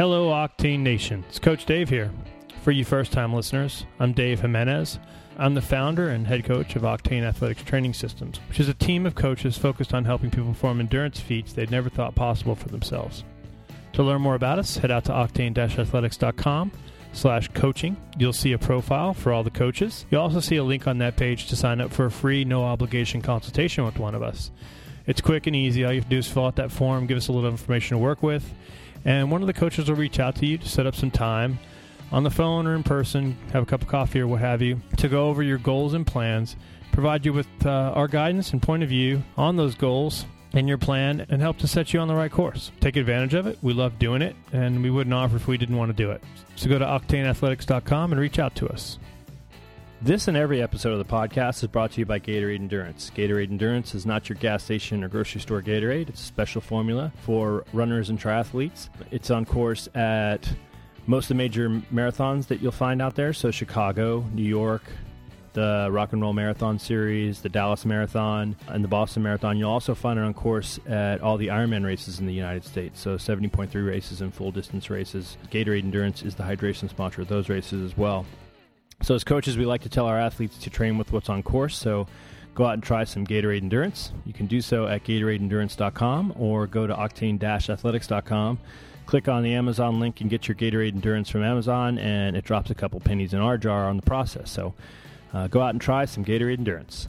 Hello, Octane Nation. It's Coach Dave here. For you first time listeners, I'm Dave Jimenez. I'm the founder and head coach of Octane Athletics Training Systems, which is a team of coaches focused on helping people perform endurance feats they'd never thought possible for themselves. To learn more about us, head out to octane-athletics.com slash coaching. You'll see a profile for all the coaches. You'll also see a link on that page to sign up for a free, no obligation consultation with one of us. It's quick and easy. All you have to do is fill out that form, give us a little information to work with, and one of the coaches will reach out to you to set up some time on the phone or in person, have a cup of coffee or what have you, to go over your goals and plans, provide you with uh, our guidance and point of view on those goals and your plan, and help to set you on the right course. Take advantage of it. We love doing it, and we wouldn't offer if we didn't want to do it. So go to octaneathletics.com and reach out to us. This and every episode of the podcast is brought to you by Gatorade Endurance. Gatorade Endurance is not your gas station or grocery store Gatorade. It's a special formula for runners and triathletes. It's on course at most of the major marathons that you'll find out there. So, Chicago, New York, the Rock and Roll Marathon Series, the Dallas Marathon, and the Boston Marathon. You'll also find it on course at all the Ironman races in the United States. So, 70.3 races and full distance races. Gatorade Endurance is the hydration sponsor of those races as well. So, as coaches, we like to tell our athletes to train with what's on course. So, go out and try some Gatorade Endurance. You can do so at GatoradeEndurance.com or go to octane-athletics.com click on the Amazon link and get your Gatorade Endurance from Amazon, and it drops a couple pennies in our jar on the process. So uh, go out and try some Gatorade Endurance.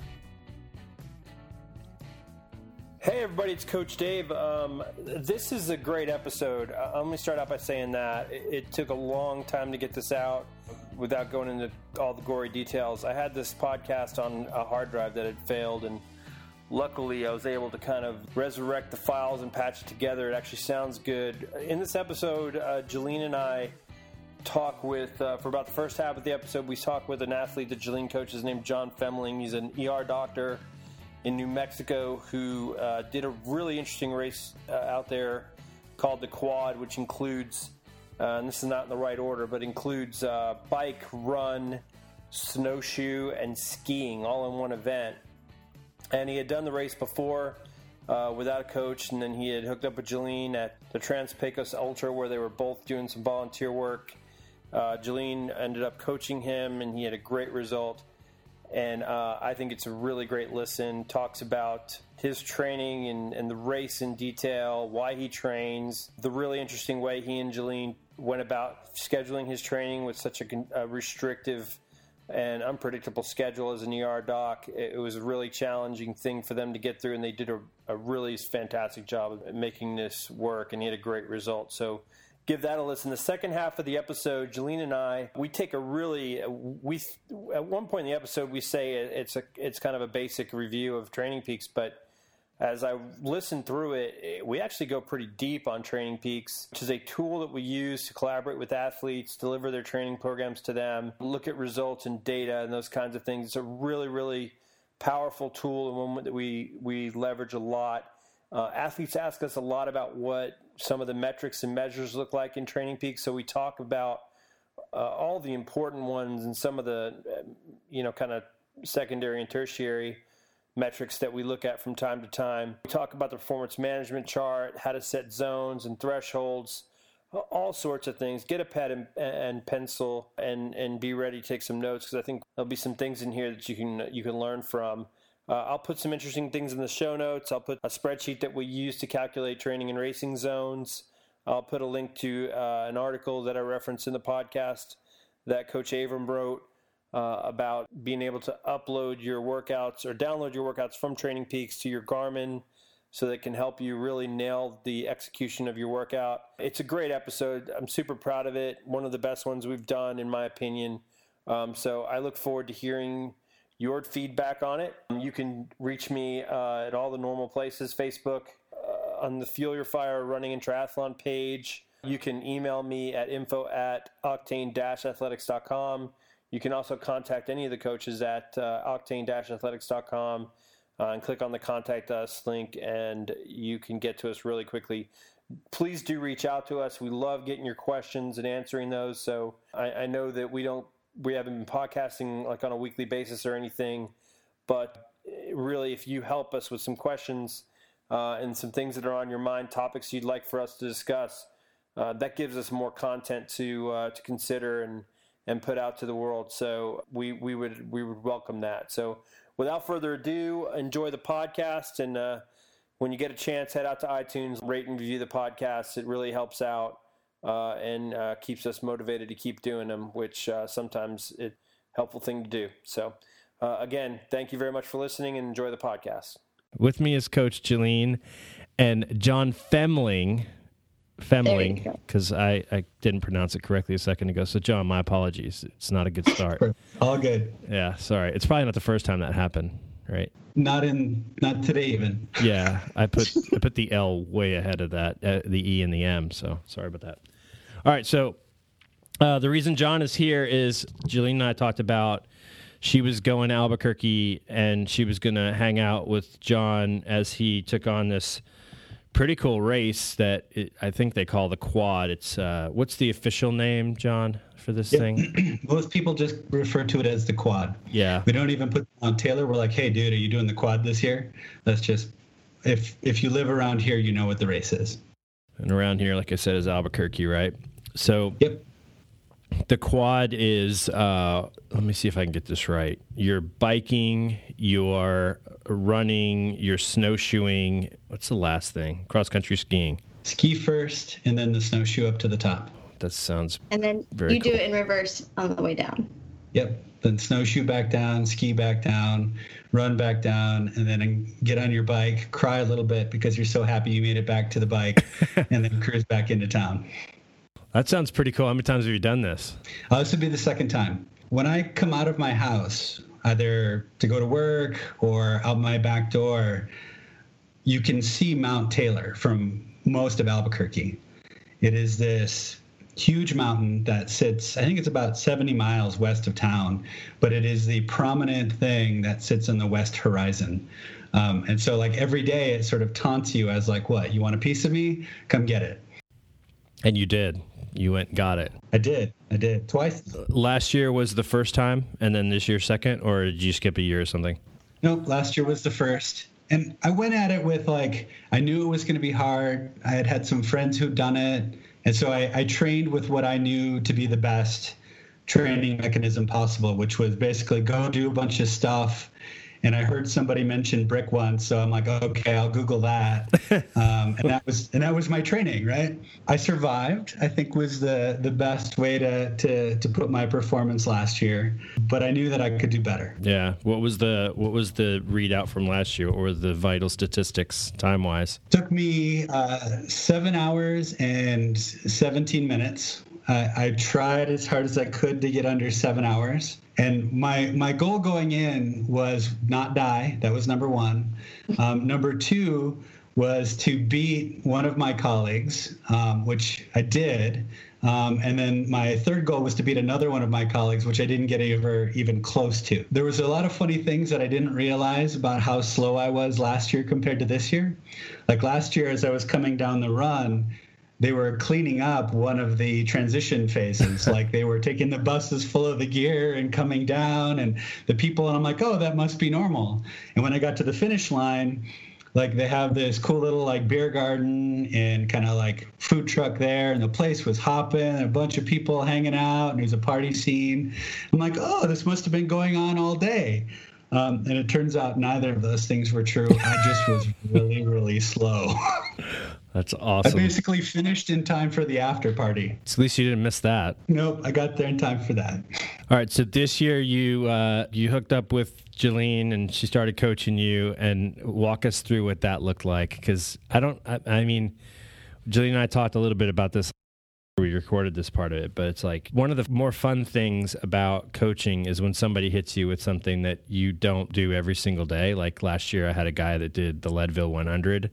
Hey everybody, it's Coach Dave. Um, this is a great episode. Uh, let me start out by saying that it, it, took a long time to get this out without going into all the gory details. I had this podcast on a hard drive that had failed, and luckily I was able to kind of resurrect the files and patch it together. It actually sounds good. In this episode, uh, Jaleen and I talk with, uh, for about the first half of the episode, we talk with an athlete that Jaleen coaches named John Femling. He's an ER doctor in New Mexico who uh, did a really interesting race uh, out there called the Quad, which includes, uh, and this is not in the right order, but includes uh, bike, run, snowshoe, and skiing all in one event. And he had done the race before. Uh, without a coach, and then he had hooked up with Jaleen at the Trans Pecos Ultra, where they were both doing some volunteer work. Uh, Jaleen ended up coaching him, and he had a great result and uh, I think it's a really great listen. Talks about his training and, and, the race in detail, why he trains, the really interesting way he and Jaleen went about scheduling his training with such a, a restrictive and unpredictable schedule as an ER doc. It, it, was a really challenging thing for them to get through, and they did a, a really fantastic job of making this work, and he had a great result. So give that a listen. The second half of the episode, Jaleen and I, we take a really we at one point in the episode we say it's a it's kind of a basic review of TrainingPeaks, but as I listen through it, we actually go pretty deep on TrainingPeaks, which is a tool that we use to collaborate with athletes, deliver their training programs to them, look at results and data and those kinds of things. It's a really, really powerful tool and one that we, we leverage a lot. Uh, athletes ask us a lot about what some of the metrics and measures look like in TrainingPeaks. So we talk about uh, all the important ones and some of the, uh, you know, kind of secondary and tertiary metrics that we look at from time to time. We talk about the performance management chart, how to set zones and thresholds, all sorts of things. Get a pad and, and pencil and, and be ready to take some notes because I think there'll be some things in here that you can you can learn from. Uh, I'll put some interesting things in the show notes. I'll put a spreadsheet that we use to calculate training and racing zones. I'll put a link to uh, an article that I referenced in the podcast that Coach Avram wrote uh, about being able to upload your workouts or download your workouts from TrainingPeaks to your Garmin so that can help you really nail the execution of your workout. It's a great episode. I'm super proud of it. One of the best ones we've done, in my opinion. Um, so I look forward to hearing your feedback on it. You can reach me uh, at all the normal places Facebook, uh, on the Fuel Your Fire Running and Triathlon page. You can email me at info at octane athletics.com. You can also contact any of the coaches at uh, octane athletics.com uh, and click on the contact us link, and you can get to us really quickly. Please do reach out to us. We love getting your questions and answering those. So I, I know that we don't we haven't been podcasting like on a weekly basis or anything, but really, if you help us with some questions uh, and some things that are on your mind, topics you'd like for us to discuss, uh, that gives us more content to uh, to consider and and put out to the world. So we we would we would welcome that. So without further ado, enjoy the podcast and. Uh, when you get a chance, head out to iTunes, rate and review the podcast. It really helps out uh, and uh, keeps us motivated to keep doing them, which uh, sometimes it helpful thing to do. So, uh, again, thank you very much for listening and enjoy the podcast. With me is Coach Jaleen and John Femling. Femling, because I, I didn't pronounce it correctly a second ago. So, John, my apologies. It's not a good start. All good. Yeah, sorry. It's probably not the first time that happened, right? Not in, not today even. yeah, I put I put the L way ahead of that, uh, the E and the M. So sorry about that. All right, so uh, the reason John is here is Jillian and I talked about she was going to Albuquerque and she was going to hang out with John as he took on this pretty cool race that it, I think they call the quad. It's uh, what's the official name, John, for this yep. thing? Most people just refer to it as the quad. Yeah. We don't even put Mount Taylor. We're like, hey, dude, are you doing the quad this year? That's just if if you live around here, you know what the race is. And around here, like I said, is Albuquerque, right? So. Yep. The quad is, uh, let me see if I can get this right. You're biking, you're running, you're snowshoeing. What's the last thing? Cross country skiing. Ski first, and then the snowshoe up to the top. That sounds. And then you cool. do it in reverse on the way down. Yep. Then snowshoe back down, ski back down, run back down, and then get on your bike, cry a little bit because you're so happy you made it back to the bike, and then cruise back into town. That sounds pretty cool. How many times have you done this? Uh, this would be the second time. When I come out of my house, either to go to work or out my back door, you can see Mount Taylor from most of Albuquerque. It is this huge mountain that sits, I think it's about 70 miles west of town, but it is the prominent thing that sits on the west horizon. Um, and so, like every day, it sort of taunts you as, like, what? You want a piece of me? Come get it. And you did. You went got it. I did. I did twice. Last year was the first time, and then this year second, or did you skip a year or something? Nope. Last year was the first, and I went at it with like I knew it was going to be hard. I had had some friends who'd done it, and so I, I trained with what I knew to be the best training mechanism possible, which was basically go do a bunch of stuff and I heard somebody mention brick once, so I'm like, okay, I'll Google that. Um, and that was and that was my training, right? I survived. I think was the the best way to to to put my performance last year, but I knew that I could do better. Yeah. What was the what was the readout from last year, or the vital statistics time wise? Took me uh, seven hours and 17 minutes. I tried as hard as I could to get under seven hours. And my my goal going in was not die. That was number one. Um, number two was to beat one of my colleagues, um, which I did. Um, and then my third goal was to beat another one of my colleagues, which I didn't get ever even close to. There was a lot of funny things that I didn't realize about how slow I was last year compared to this year. Like last year, as I was coming down the run, they were cleaning up one of the transition phases. like they were taking the buses full of the gear and coming down and the people. And I'm like, oh, that must be normal. And when I got to the finish line, like they have this cool little like beer garden and kind of like food truck there and the place was hopping and a bunch of people hanging out and there's a party scene i'm like oh this must have been going on all day um, and it turns out neither of those things were true i just was really really slow That's awesome. I basically finished in time for the after party. So at least you didn't miss that. Nope, I got there in time for that. All right, so this year you uh, you hooked up with Jaleen and she started coaching you, and walk us through what that looked like because I don't. I, I mean, Jaleen and I talked a little bit about this we recorded this part of it, but it's like one of the more fun things about coaching is when somebody hits you with something that you don't do every single day. Like last year, I had a guy that did the Leadville 100,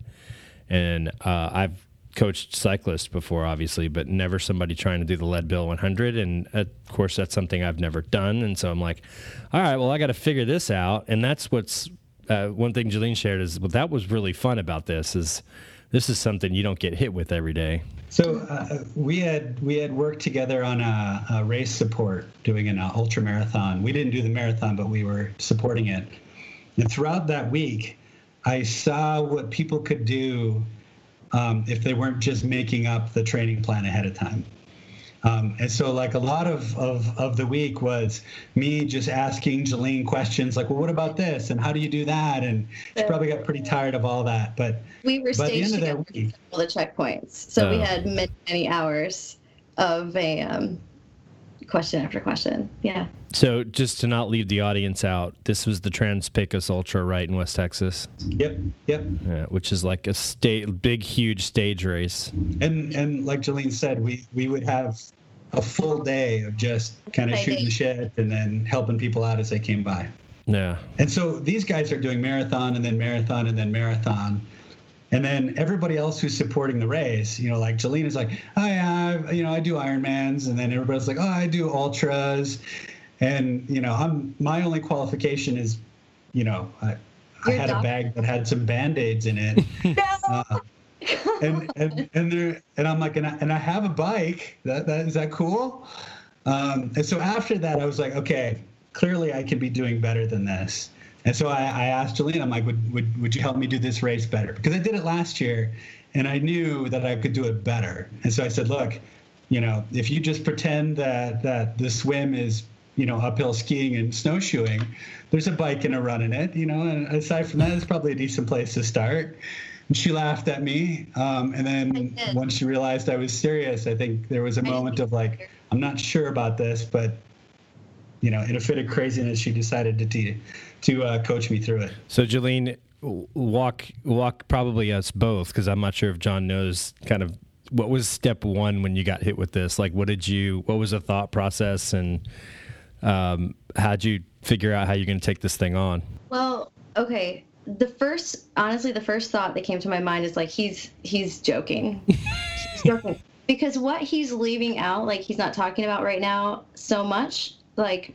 and uh, I've coached cyclists before, obviously, but never somebody trying to do the Leadville 100. And of course, that's something I've never done. And so I'm like, all right, well, I got to figure this out. And that's what's uh, one thing Jaleen shared is, well, that was really fun about this is this is something you don't get hit with every day. So uh, we had we had worked together on a, a race support, doing an uh, ultra marathon. We didn't do the marathon, but we were supporting it. And throughout that week, I saw what people could do um, if they weren't just making up the training plan ahead of time. Um, and so, like a lot of, of, of the week was me just asking Jaleen questions like, "Well, what about this? And how do you do that?" And she probably got pretty tired of all that. But we were by the staged end of together that week, all the checkpoints, so we Oh. had many many hours of a um, question after question. Yeah. So, just to not leave the audience out, this was the Trans Pecos Ultra, right in West Texas, yep, yep. yeah, which is like a state, big, huge stage race. And and like Jaleen said, we we would have a full day of just kind of Okay, shooting the shit and then helping people out as they came by. Yeah. And so these guys are doing marathon and then marathon and then marathon. And then everybody else who's supporting the race, you know, like Jaleen is like, oh yeah, I, you know, I do Ironmans, and then everybody's like, oh, I do ultras, and you know, I'm my only qualification is, you know, I, I You're had a bag that had some band aids in it, uh, and and and there and I'm like, and I, and I have a bike. That that is that cool? Um, and so after that, I was like, okay, clearly I could be doing better than this. And so I, I asked Jaleen, I'm like, would, would would you help me do this race better? Because I did it last year, and I knew that I could do it better. And so I said, look, you know, if you just pretend that that the swim is you know uphill skiing and snowshoeing, there's a bike and a run in it. You know, and aside from that, it's probably a decent place to start. And she laughed at me. Um, and then once she realized I was serious, I think there was a moment of like, I'm not sure about this, but you know, in a fit of craziness, she decided to to, to uh, coach me through it. So, Jaleen, walk walk probably us both because I'm not sure if John knows kind of what was step one when you got hit with this. Like, what did you? What was the thought process, and um, how'd you figure out how you're going to take this thing on? Well, okay. The first, honestly, the first thought that came to my mind is like he's he's joking. he's joking because what he's leaving out, like he's not talking about right now so much. Like,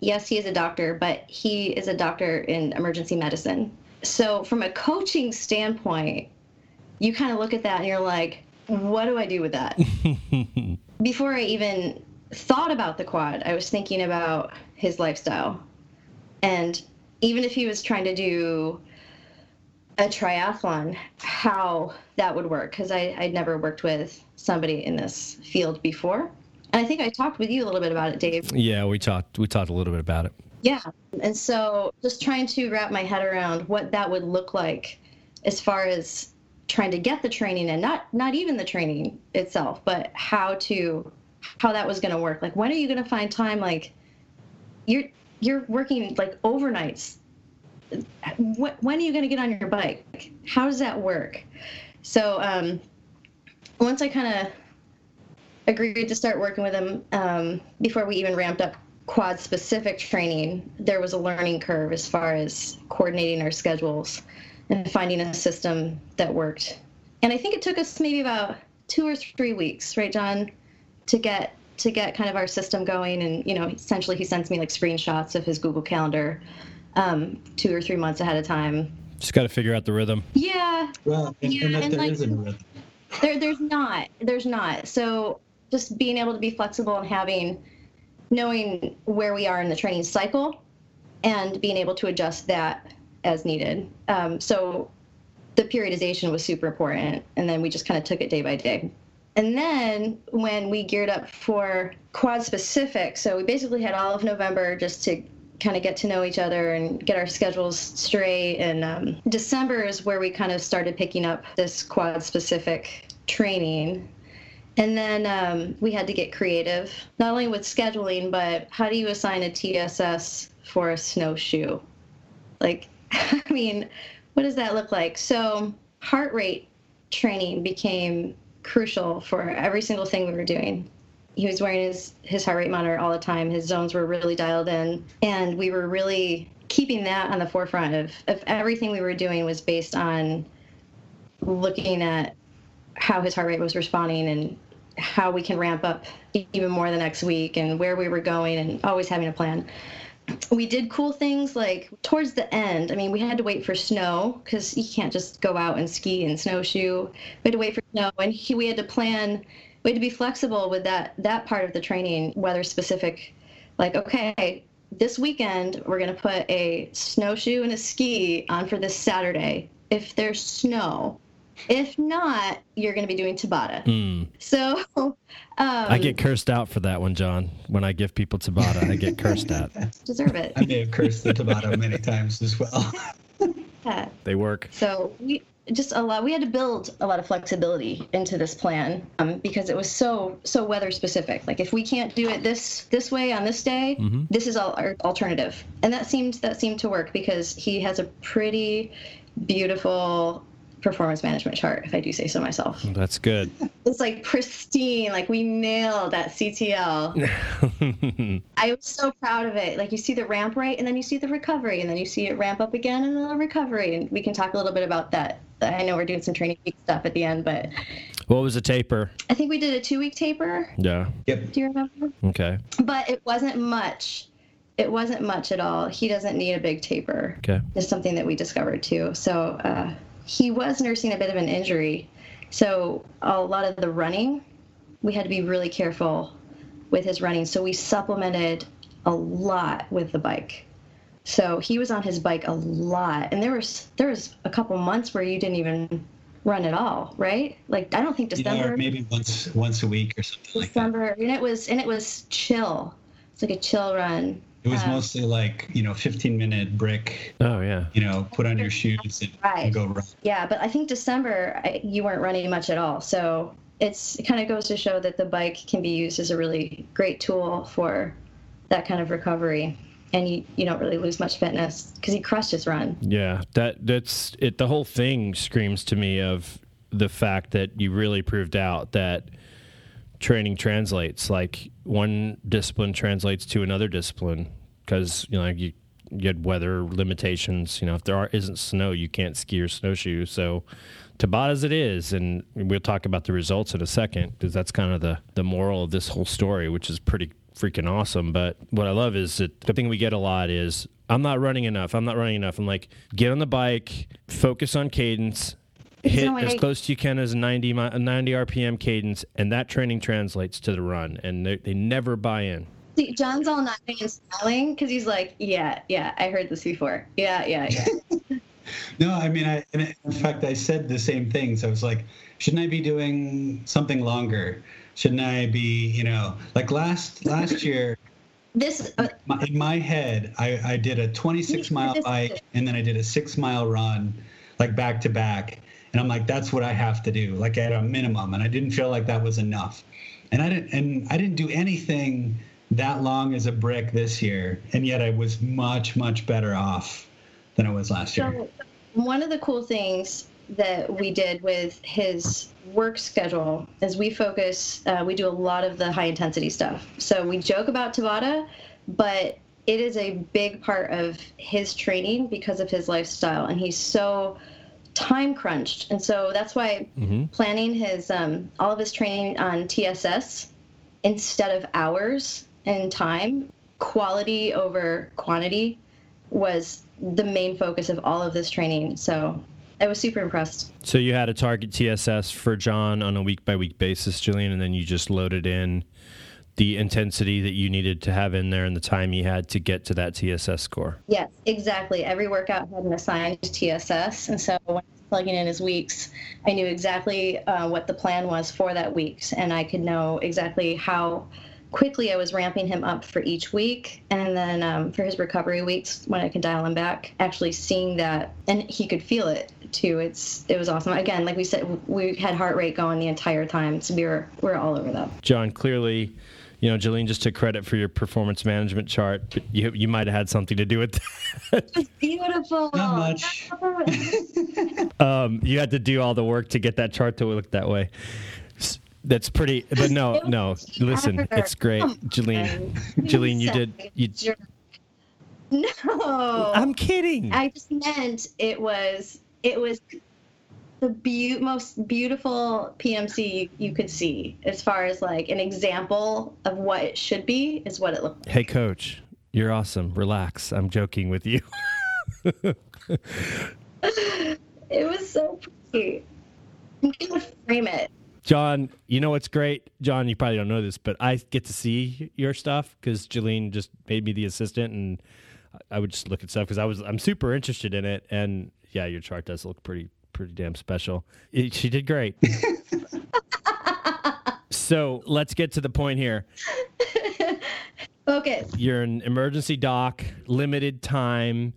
yes, he is a doctor, but he is a doctor in emergency medicine. So, from a coaching standpoint, you kind of look at that and you're like, what do I do with that? Before I even thought about the quad, I was thinking about his lifestyle. And even if he was trying to do a triathlon, how that would work, because I'd never worked with somebody in this field before. And I think I talked with you a little bit about it, Dave. Yeah, we talked we talked a little bit about it. Yeah. And so just trying to wrap my head around what that would look like as far as trying to get the training and not not even the training itself, but how to how that was going to work. Like when are you going to find time like you're you're working like overnights. Wh- When are you going to get on your bike? How does that work? So um, once I kind of agreed to start working with him um, before we even ramped up quad specific training. There was a learning curve as far as coordinating our schedules and finding a system that worked. And i think it took us maybe about two or three weeks right john to get to get kind of our system going. And you know essentially he sends me like screenshots of his google calendar um, two or three months ahead of time. Just got to figure out the rhythm. yeah. Well, and, Yeah, and and there like- isn't a rhythm. there there's not there's not. So just being able to be flexible and having knowing where we are in the training cycle and being able to adjust that as needed. Um, so the periodization was super important and then we just kind of took it day by day. And then when we geared up for quad specific so we basically had all of november just to kind of get to know each other and get our schedules straight. And um, december is where we kind of started picking up this quad specific training and then um, we had to get creative, not only with scheduling, but how do you assign a TSS for a snowshoe? Like, I mean, what does that look like? So, heart rate training became crucial for every single thing we were doing. He was wearing his, his heart rate monitor all the time. His zones were really dialed in. And we were really keeping that on the forefront of, of everything we were doing was based on looking at how his heart rate was responding and how we can ramp up even more the next week and where we were going and always having a plan. We did cool things like towards the end. I mean, we had to wait for snow because you can't just go out and ski and snowshoe. We had to wait for snow, and he, we had to plan. We had to be flexible with that that part of the training, weather specific. Like, okay, this weekend we're going to put a snowshoe and a ski on for this Saturday. If there's snow, If not, you're going to be doing Tabata. Mm. So um, I get cursed out for that one, John. When I give people Tabata, I get cursed at. deserve it. I may have cursed the Tabata many times as well. Yeah. They work. So we just a lot. We had to build a lot of flexibility into this plan um, because it was so so weather specific. Like if we can't do it this this way on this day, this is all our alternative, and that seemed that seemed to work because he has a pretty beautiful performance management chart, if I do say so myself. That's good. It's like pristine. Like we nailed that CTL. I was so proud of it. Like you see the ramp right, and then you see the recovery, and then you see it ramp up again, and then the recovery. And we can talk a little bit about that. I know we're doing some training week stuff at the end, but what was the taper? I think we did a two week taper. Yeah. yep. Do you remember? Okay. But it wasn't much. It wasn't much at all. He doesn't need a big taper. Okay. Is something that we discovered too. So uh, he was nursing a bit of an injury. So a lot of the running, we had to be really careful with his running. So we supplemented a lot with the bike. So he was on his bike a lot, and there was there was a couple months where you didn't even run at all, right? Like I don't think December. or maybe once once a week or something like. December, and it was and it was chill. It's like a chill run. It was Um, mostly like you know 15 minute brick. Oh yeah. You know, put on your shoes and, Right. and go run. Yeah, but I think December I, you weren't running much at all. So it's it kind of goes to show that the bike can be used as a really great tool for that kind of recovery, and you you don't really lose much fitness because he crushed his run. Yeah, that that's it. The whole thing screams to me of the fact that you really proved out that training translates. Like one discipline translates to another discipline because you know you you had weather limitations. You know, if there are, isn't snow, you can't ski or snowshoe. So. Tabata as it is, and we'll talk about the results in a second because that's kind of the the moral of this whole story, which is pretty freaking awesome. But what I love is that the thing we get a lot is I'm not running enough. I'm not running enough. I'm like, get on the bike, focus on cadence, hit no, as close as you can as a 90, 90 RPM cadence, and that training translates to the run. And they, they never buy in. See, John's all nodding and smiling because he's like, yeah, yeah, I heard this before. Yeah, yeah, yeah. No, I mean, I in fact I said the same things. I was like, shouldn't I be doing something longer? Shouldn't I be, you know, like last last year this uh, my, in my head, I, I did a 26 mile bike and then I did a six mile run, like back to back. And I'm like, that's what I have to do, like at a minimum. And I didn't feel like that was enough. And I didn't, and I didn't do anything that long as a brick this year, and yet I was much, much better off than I was last year. So, one of the cool things that we did with his work schedule is we focus, uh, we do a lot of the high intensity stuff. So we joke about Tabata, but it is a big part of his training because of his lifestyle. And he's so time crunched. And so that's why planning his, um, all of his training on TSS instead of hours and time, quality over quantity was the main focus of all of this training. So I was super impressed. So you had a target TSS for John on a week by week basis, Jillian, and then you just loaded in the intensity that you needed to have in there and the time you had to get to that TSS score. Yes, exactly. Every workout had an assigned TSS. And so when I was plugging in his weeks, I knew exactly uh, what the plan was for that week. And I could know exactly how quickly I was ramping him up for each week. And then um, for his recovery weeks, when I could dial him back, actually seeing that, and he could feel it too. It's It was awesome. Again, like we said, we had heart rate going the entire time. So we were, we were all over that. John, clearly, you know, Jillian just took credit for your performance management chart, but you, you might have had something to do with that. It's Beautiful. Not much. um, you had to do all the work to get that chart to look that way. That's pretty, but no, no. Listen, it's great, Jillian. Jillian, you did. You, No. I'm kidding. I just meant it was it was the beau- most beautiful PMC you, you could see as far as like an example of what it should be is what it looked like. Hey, coach, you're awesome. Relax. I'm joking with you. It was so pretty. I'm gonna frame it. John, you know what's great? John, you probably don't know this, but I get to see your stuff because Jillian just made me the assistant, and I would just look at stuff because I was I'm super interested in it, and yeah, your chart does look pretty pretty damn special. It, she did great. so let's get to the point here. Focus. You're an emergency doc, limited time,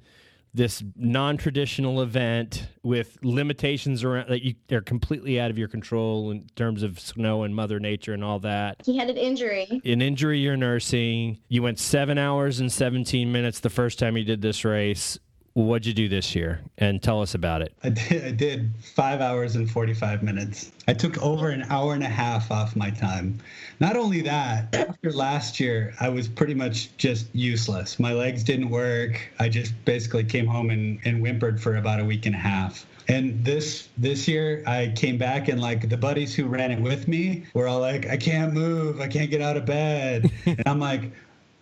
this non-traditional event with limitations around that you they're completely out of your control in terms of snow and mother nature and all that. He had an injury. An injury you're nursing. You went seven hours and 17 minutes the first time you did this race. What'd you do this year? And tell us about it. I did, I did five hours and 45 minutes. I took over an hour and a half off my time. Not only that, after last year, I was pretty much just useless. My legs didn't work. I just basically came home and, and whimpered for about a week and a half. And this this year, I came back and like the buddies who ran it with me were all like, "I can't move, I can't get out of bed," and I'm like,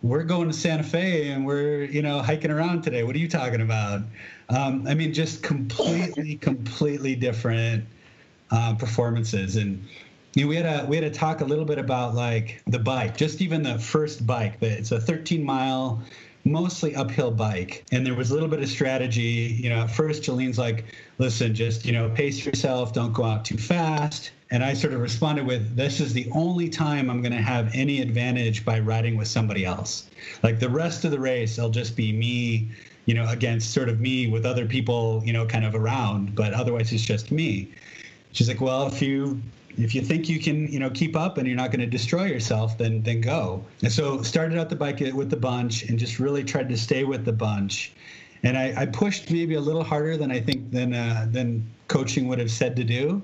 we're going to Santa Fe and we're, you know, hiking around today. What are you talking about? Um, I mean, just completely, completely different uh, performances. And you know, we had a we had to talk a little bit about like the bike, just even the first bike. It's a 13 mile, mostly uphill bike, and there was a little bit of strategy. You know, at first Jaleen's like, "Listen, just you know, pace yourself. Don't go out too fast." And I sort of responded with, this is the only time I'm going to have any advantage by riding with somebody else. Like the rest of the race, it'll just be me, you know, against sort of me with other people, you know, kind of around, but otherwise it's just me. She's like, well, if you if you think you can, you know, keep up and you're not going to destroy yourself, then then go. And so started out the bike with the bunch and just really tried to stay with the bunch. And I, I pushed maybe a little harder than I think than uh, than coaching would have said to do.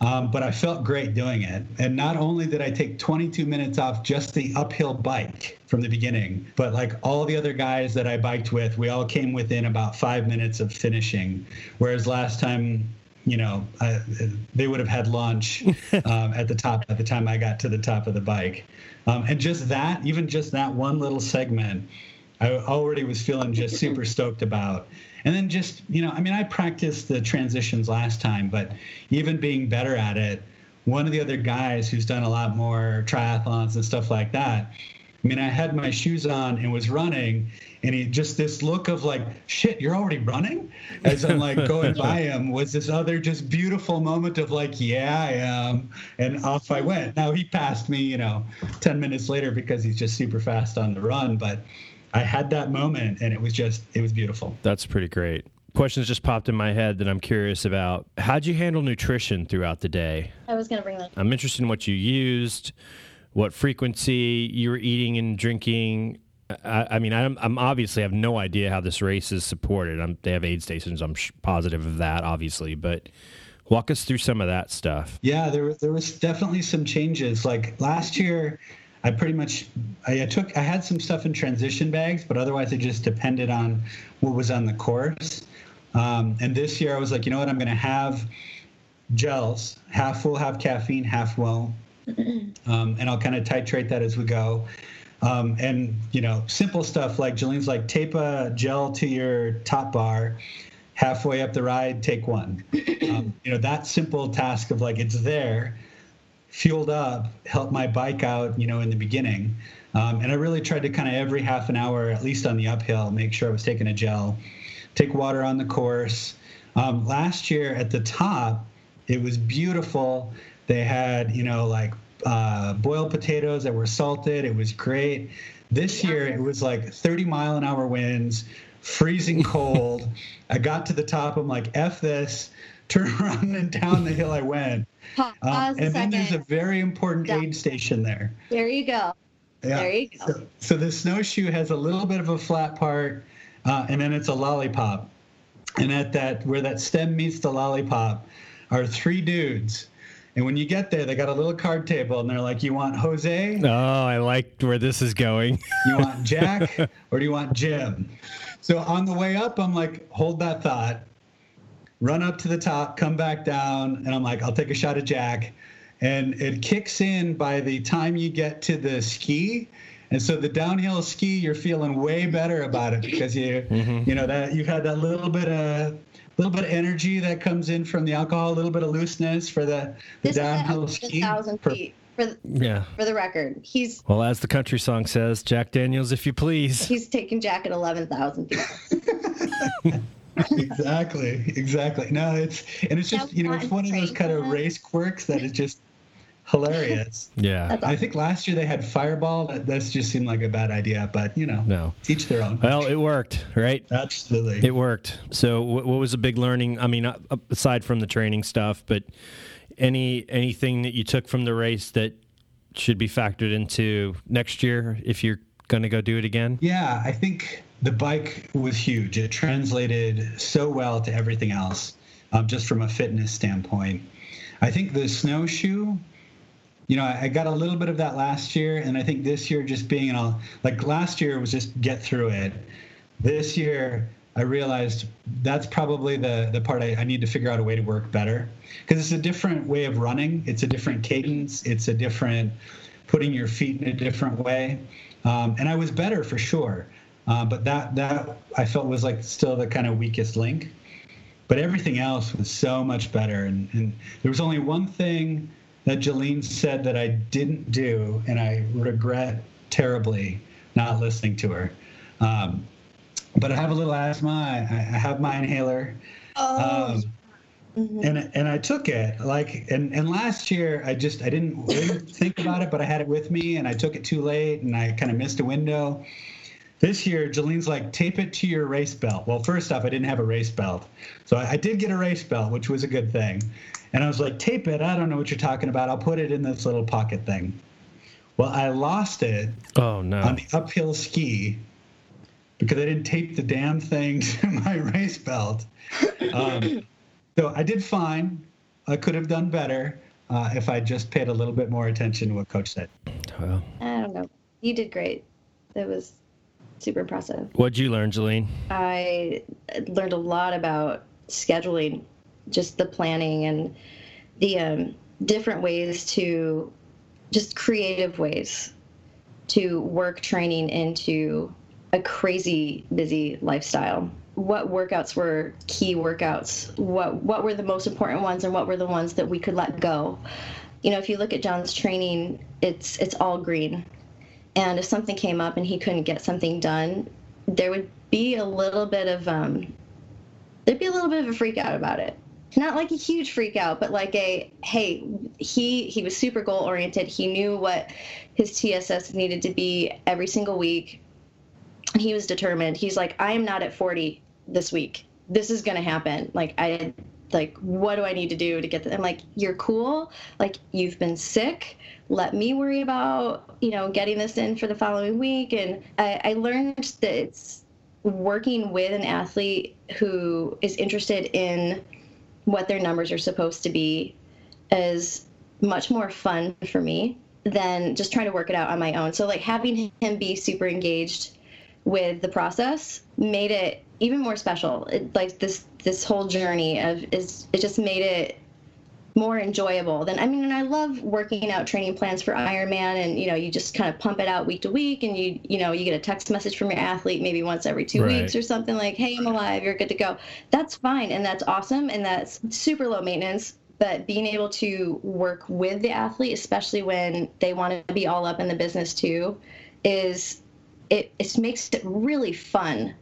Um, but I felt great doing it. And not only did I take 22 minutes off just the uphill bike from the beginning, but like all the other guys that I biked with, we all came within about five minutes of finishing. Whereas last time, you know, I, they would have had lunch um, at the top at the time I got to the top of the bike. Um, and just that, even just that one little segment, I already was feeling just super stoked about. And then just, you know, I mean, I practiced the transitions last time, but even being better at it, one of the other guys who's done a lot more triathlons and stuff like that, I mean, I had my shoes on and was running, and he just this look of like, shit, you're already running? As I'm like going by him, was this other just beautiful moment of like, yeah, I am. And off I went. Now he passed me, you know, 10 minutes later because he's just super fast on the run. But I had that moment and it was just it was beautiful. That's pretty great. Questions just popped in my head that I'm curious about. How'd you handle nutrition throughout the day? I was going to bring that. I'm interested in what you used, what frequency you were eating and drinking. I, I mean, I'm, I'm, obviously have no idea how this race is supported. I'm, they have aid stations. I'm positive of that, obviously, but walk us through some of that stuff. Yeah, there there was definitely some changes. Like last year, I pretty much I, took I had some stuff in transition bags, but otherwise it just depended on what was on the course. Um, and this year I was like, you know what, I'm going to have gels, half full, half caffeine, half well, um, and I'll kind of titrate that as we go. Um, and you know, simple stuff like Jaleen's like tape a gel to your top bar. Halfway up the ride, take one. Um, you know that simple task of like it's there fueled up, helped my bike out, you know, in the beginning. Um, and I really tried to kind of every half an hour, at least on the uphill, make sure I was taking a gel, take water on the course. Um, last year at the top, it was beautiful. They had, you know, like uh, boiled potatoes that were salted. It was great. This year, it was like 30 mile an hour winds, freezing cold. I got to the top. I'm like, F this. Turn around and down the hill I went. Um, and then there's a very important aid station there. There you go. Yeah. There you go. So, so, the snowshoe has a little bit of a flat part, uh, and then it's a lollipop. And at that, where that stem meets the lollipop, are three dudes. And when you get there, they got a little card table, and they're like, "You want Jose? Oh, I like where this is going. you want Jack, or do you want Jim?" So on the way up, I'm like, "Hold that thought." run up to the top, come back down, and I'm like, I'll take a shot at Jack. And it kicks in by the time you get to the ski. And so the downhill ski, you're feeling way better about it because you, mm-hmm. you know, that you've had that little bit of, little bit of energy that comes in from the alcohol, a little bit of looseness for the, the this downhill is ski. Thousand feet. For the, yeah. For the record, he's well, as the country song says, Jack Daniels, if you please. He's taking Jack at eleven thousand feet. exactly, exactly. No, it's and it's just you know it's one of those kind of race quirks that is just hilarious. Yeah. I think last year they had Fireball. That that's just seemed like a bad idea, but you know, no, teach their own. Well, it worked, right? Absolutely, it worked. So, what, what was a big learning? I mean, uh, aside from the training stuff, but any anything that you took from the race that should be factored into next year if you're going to go do it again? Yeah, I think the bike was huge. It translated so well to everything else, um, just from a fitness standpoint. I think the snowshoe you know, I got a little bit of that last year, and I think this year just being all like last year was just get through it. This year, I realized that's probably the the part I, I need to figure out a way to work better because it's a different way of running. It's a different cadence. It's a different putting your feet in a different way. Um, and I was better for sure, uh, but that that I felt was like still the kind of weakest link. But everything else was so much better, and, and there was only one thing that Jaleen said that I didn't do, and I regret terribly not listening to her. Um, but I have a little asthma. I, I have my inhaler. Oh. Um, mm-hmm. And and I took it like and and last year I just I didn't really think about it, but I had it with me and I took it too late and I kind of missed a window. This year, Jaleen's like, tape it to your race belt. Well, first off, I didn't have a race belt. So I, I did get a race belt, which was a good thing. And I was like, tape it. I don't know what you're talking about. I'll put it in this little pocket thing. Well, I lost it oh, no. on the uphill ski because I didn't tape the damn thing to my race belt. Um, so I did fine. I could have done better uh, if I just paid a little bit more attention to what coach said. Well, I don't know. You did great. That was super impressive. What'd you learn, Jaleen? I learned a lot about scheduling, just the planning and the um, different ways to, just creative ways to work training into a crazy busy lifestyle. What workouts were key workouts? What what were the most important ones, and what were the ones that we could let go? You know, if you look at John's training, it's it's all green and if something came up and he couldn't get something done, there would be a little bit of um, there'd be a little bit of a freak out about it. Not like a huge freak out, but like a hey, he he was super goal oriented. He knew what his TSS needed to be every single week. and He was determined. He's like, I am not at 40 this week. This is gonna happen. Like I like what do I need to do to get this? I'm like, you're cool. Like you've been sick let me worry about you know getting this in for the following week. And i, I learned that it's working with an athlete who is interested in what their numbers are supposed to be is much more fun for me than just trying to work it out on my own. So like having him be super engaged with the process made it even more special. It, like this this whole journey of is it just made it more enjoyable than I mean, and I love working out training plans for Ironman, and you know, you just kind of pump it out week to week, and you you know, you get a text message from your athlete maybe once every two right. weeks or something like, "Hey, I'm alive, you're good to go." That's fine, and that's awesome, and that's super low maintenance. But being able to work with the athlete, especially when they want to be all up in the business too, is it it makes it really fun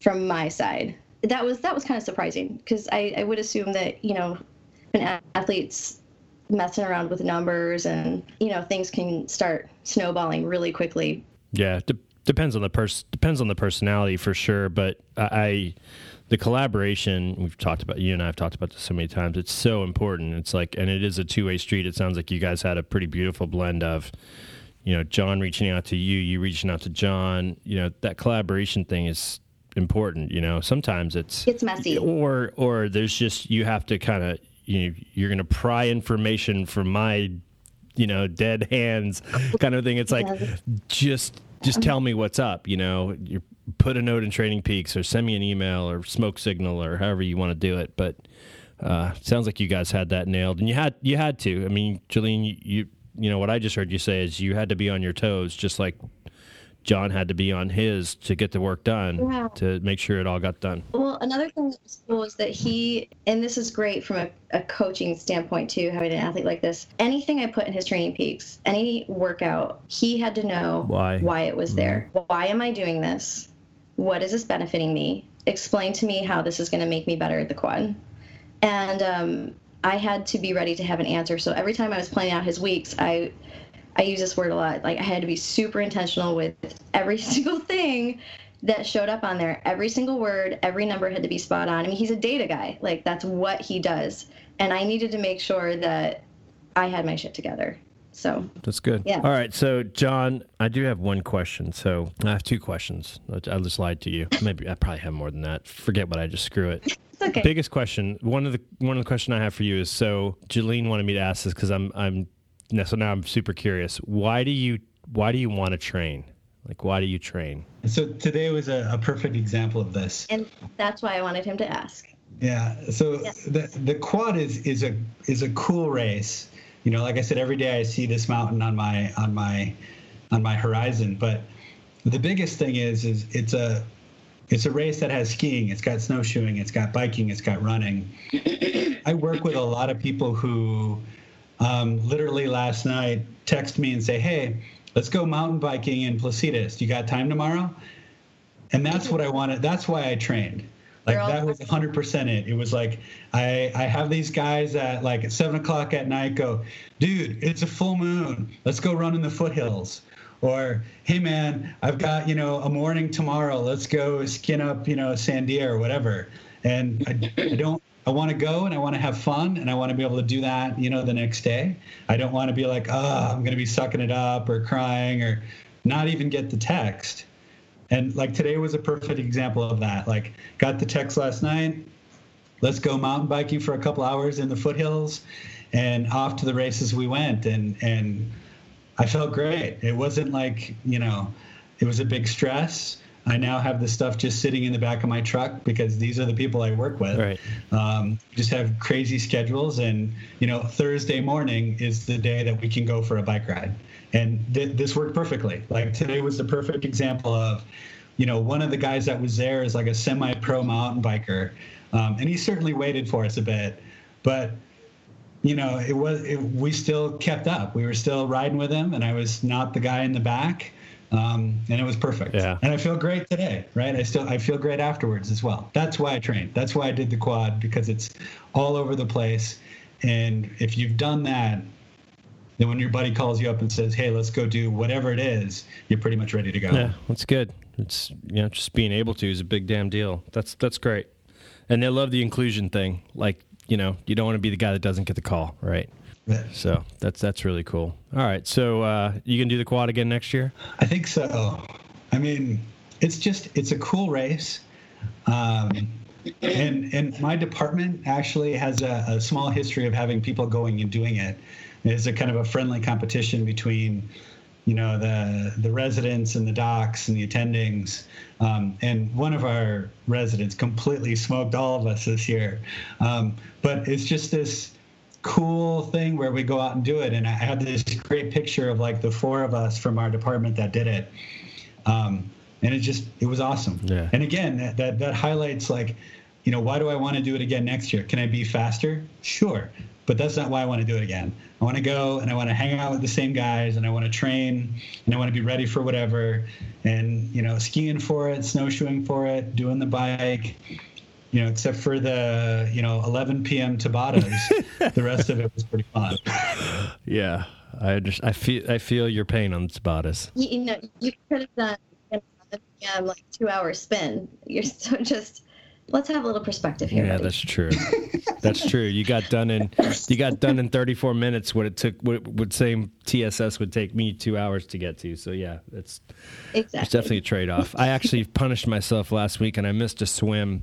from my side that was that was kind of surprising because I, I would assume that you know athlete's messing around with numbers and you know things can start snowballing really quickly. Yeah de- depends on the person depends on the personality for sure but I, I the collaboration we've talked about you and i've talked about this so many times it's so important. It's like and it is a two-way street. It sounds like you guys had a pretty beautiful blend of you know john reaching out to you you reaching out to john. You know that collaboration thing is important you know. Sometimes it's it's messy. or or there's just you have to kind of you know, you're going to pry information from my you know dead hands kind of thing. It's like just just tell me what's up you know? You put a note in TrainingPeaks or send me an email or smoke signal or however you want to do it but uh, sounds like you guys had that nailed. And you had you had to. I mean Jaleen you, you you know what i just heard you say is you had to be on your toes just like John had to be on his to get the work done yeah. to make sure it all got done. Well, another thing that was cool is that he, and this is great from a, a, coaching standpoint too, having an athlete like this. Anything I put in his TrainingPeaks, any workout, he had to know why why it was mm-hmm. there. Why am I doing this? What is this benefiting me? explain to me how this is going to make me better at the quad. And um, I had to be ready to have an answer. So every time I was planning out his weeks, I I use this word a lot. Like I had to be super intentional with every single thing that showed up on there. Every single word, every number had to be spot on. I mean, he's a data guy. Like that's what he does. And I needed to make sure that I had my shit together. So that's good. Yeah. All right. So, John, I do have one question. So, I have two questions. I just lied to you. Maybe I probably have more than that. Forget what I just screw it. it's okay. Biggest question. One of the one of the question I have for you is so Jaleen wanted me to ask this because I'm I'm so now I'm super curious. Why do you why do you want to train? Like why do you train? So today was a, a perfect example of this. And that's why I wanted him to ask. Yeah. So Yes. the the quad is is a is a cool race. You know, like I said, every day I see this mountain on my on my on my horizon. But the biggest thing is is it's a it's a race that has skiing, it's got snowshoeing, it's got biking, it's got running. I work with a lot of people who um, literally last night text me and say, "Hey, let's go mountain biking in Placitas. You got time tomorrow?" And that's what I wanted. That's why I trained. Like that was 100% it. It was like I I have these guys at like at seven o'clock at night go, dude, it's a full moon. Let's go run in the foothills. Or hey man, I've got you know a morning tomorrow. Let's go skin up you know sandia or whatever. And I, I don't. I want to go and I want to have fun and I want to be able to do that, you know, the next day. I don't want to be like, oh, I'm going to be sucking it up or crying or not even get the text. And like today was a perfect example of that. Like, got the text last night. Let's go mountain biking for a couple hours in the foothills, and off to the races we went. And and I felt great. It wasn't like you know, it was a big stress. I now have the stuff just sitting in the back of my truck because these are the people I work with. Right. Um, just have crazy schedules, and you know, Thursday morning is the day that we can go for a bike ride, and th- this worked perfectly. Like today was the perfect example of, you know, one of the guys that was there is like a semi-pro mountain biker, um, and he certainly waited for us a bit, but you know, it was it, we still kept up. We were still riding with him, and I was not the guy in the back, um, and it was perfect. Yeah. And I feel great today, right? I still I feel great afterwards as well. That's why I trained. That's why I did the quad because it's all over the place, and if you've done that, then when your buddy calls you up and says, "Hey, let's go do whatever it is," you're pretty much ready to go. Yeah, that's good. It's you know just being able to is a big damn deal. That's that's great. And they love the inclusion thing. Like you know you don't want to be the guy that doesn't get the call, right? So that's that's really cool. All right, so uh, you gonna do the quad again next year? I think so. I mean, it's just it's a cool race. Um, and and my department actually has a, a small history of having people going and doing it. It's a kind of a friendly competition between, you know, the the residents and the docs and the attendings. Um, and one of our residents completely smoked all of us this year. Um, but it's just this cool thing where we go out and do it. And I had this great picture of like the four of us from our department that did it. Um, and it just it was awesome. Yeah. And again, that, that that highlights like, you know, why do I want to do it again next year? Can I be faster? Sure. But that's not why I want to do it again. I want to go and I want to hang out with the same guys and I want to train and I want to be ready for whatever and you know skiing for it, snowshoeing for it, doing the bike, you know, except for the you know 11 p.m. Tabatas, the rest of it was pretty fun. Yeah, I just I feel I feel your pain on Tabatas. You, you know, you could have done an 11 p.m. like two hour spin. You're so just. Let's have a little perspective here. Yeah, buddy. that's true. that's true. You got done in you got done in 34 minutes. What it took, what would same TSS would take me two hours to get to. So yeah, it's exactly. it's definitely a trade off. I actually punished myself last week and I missed a swim,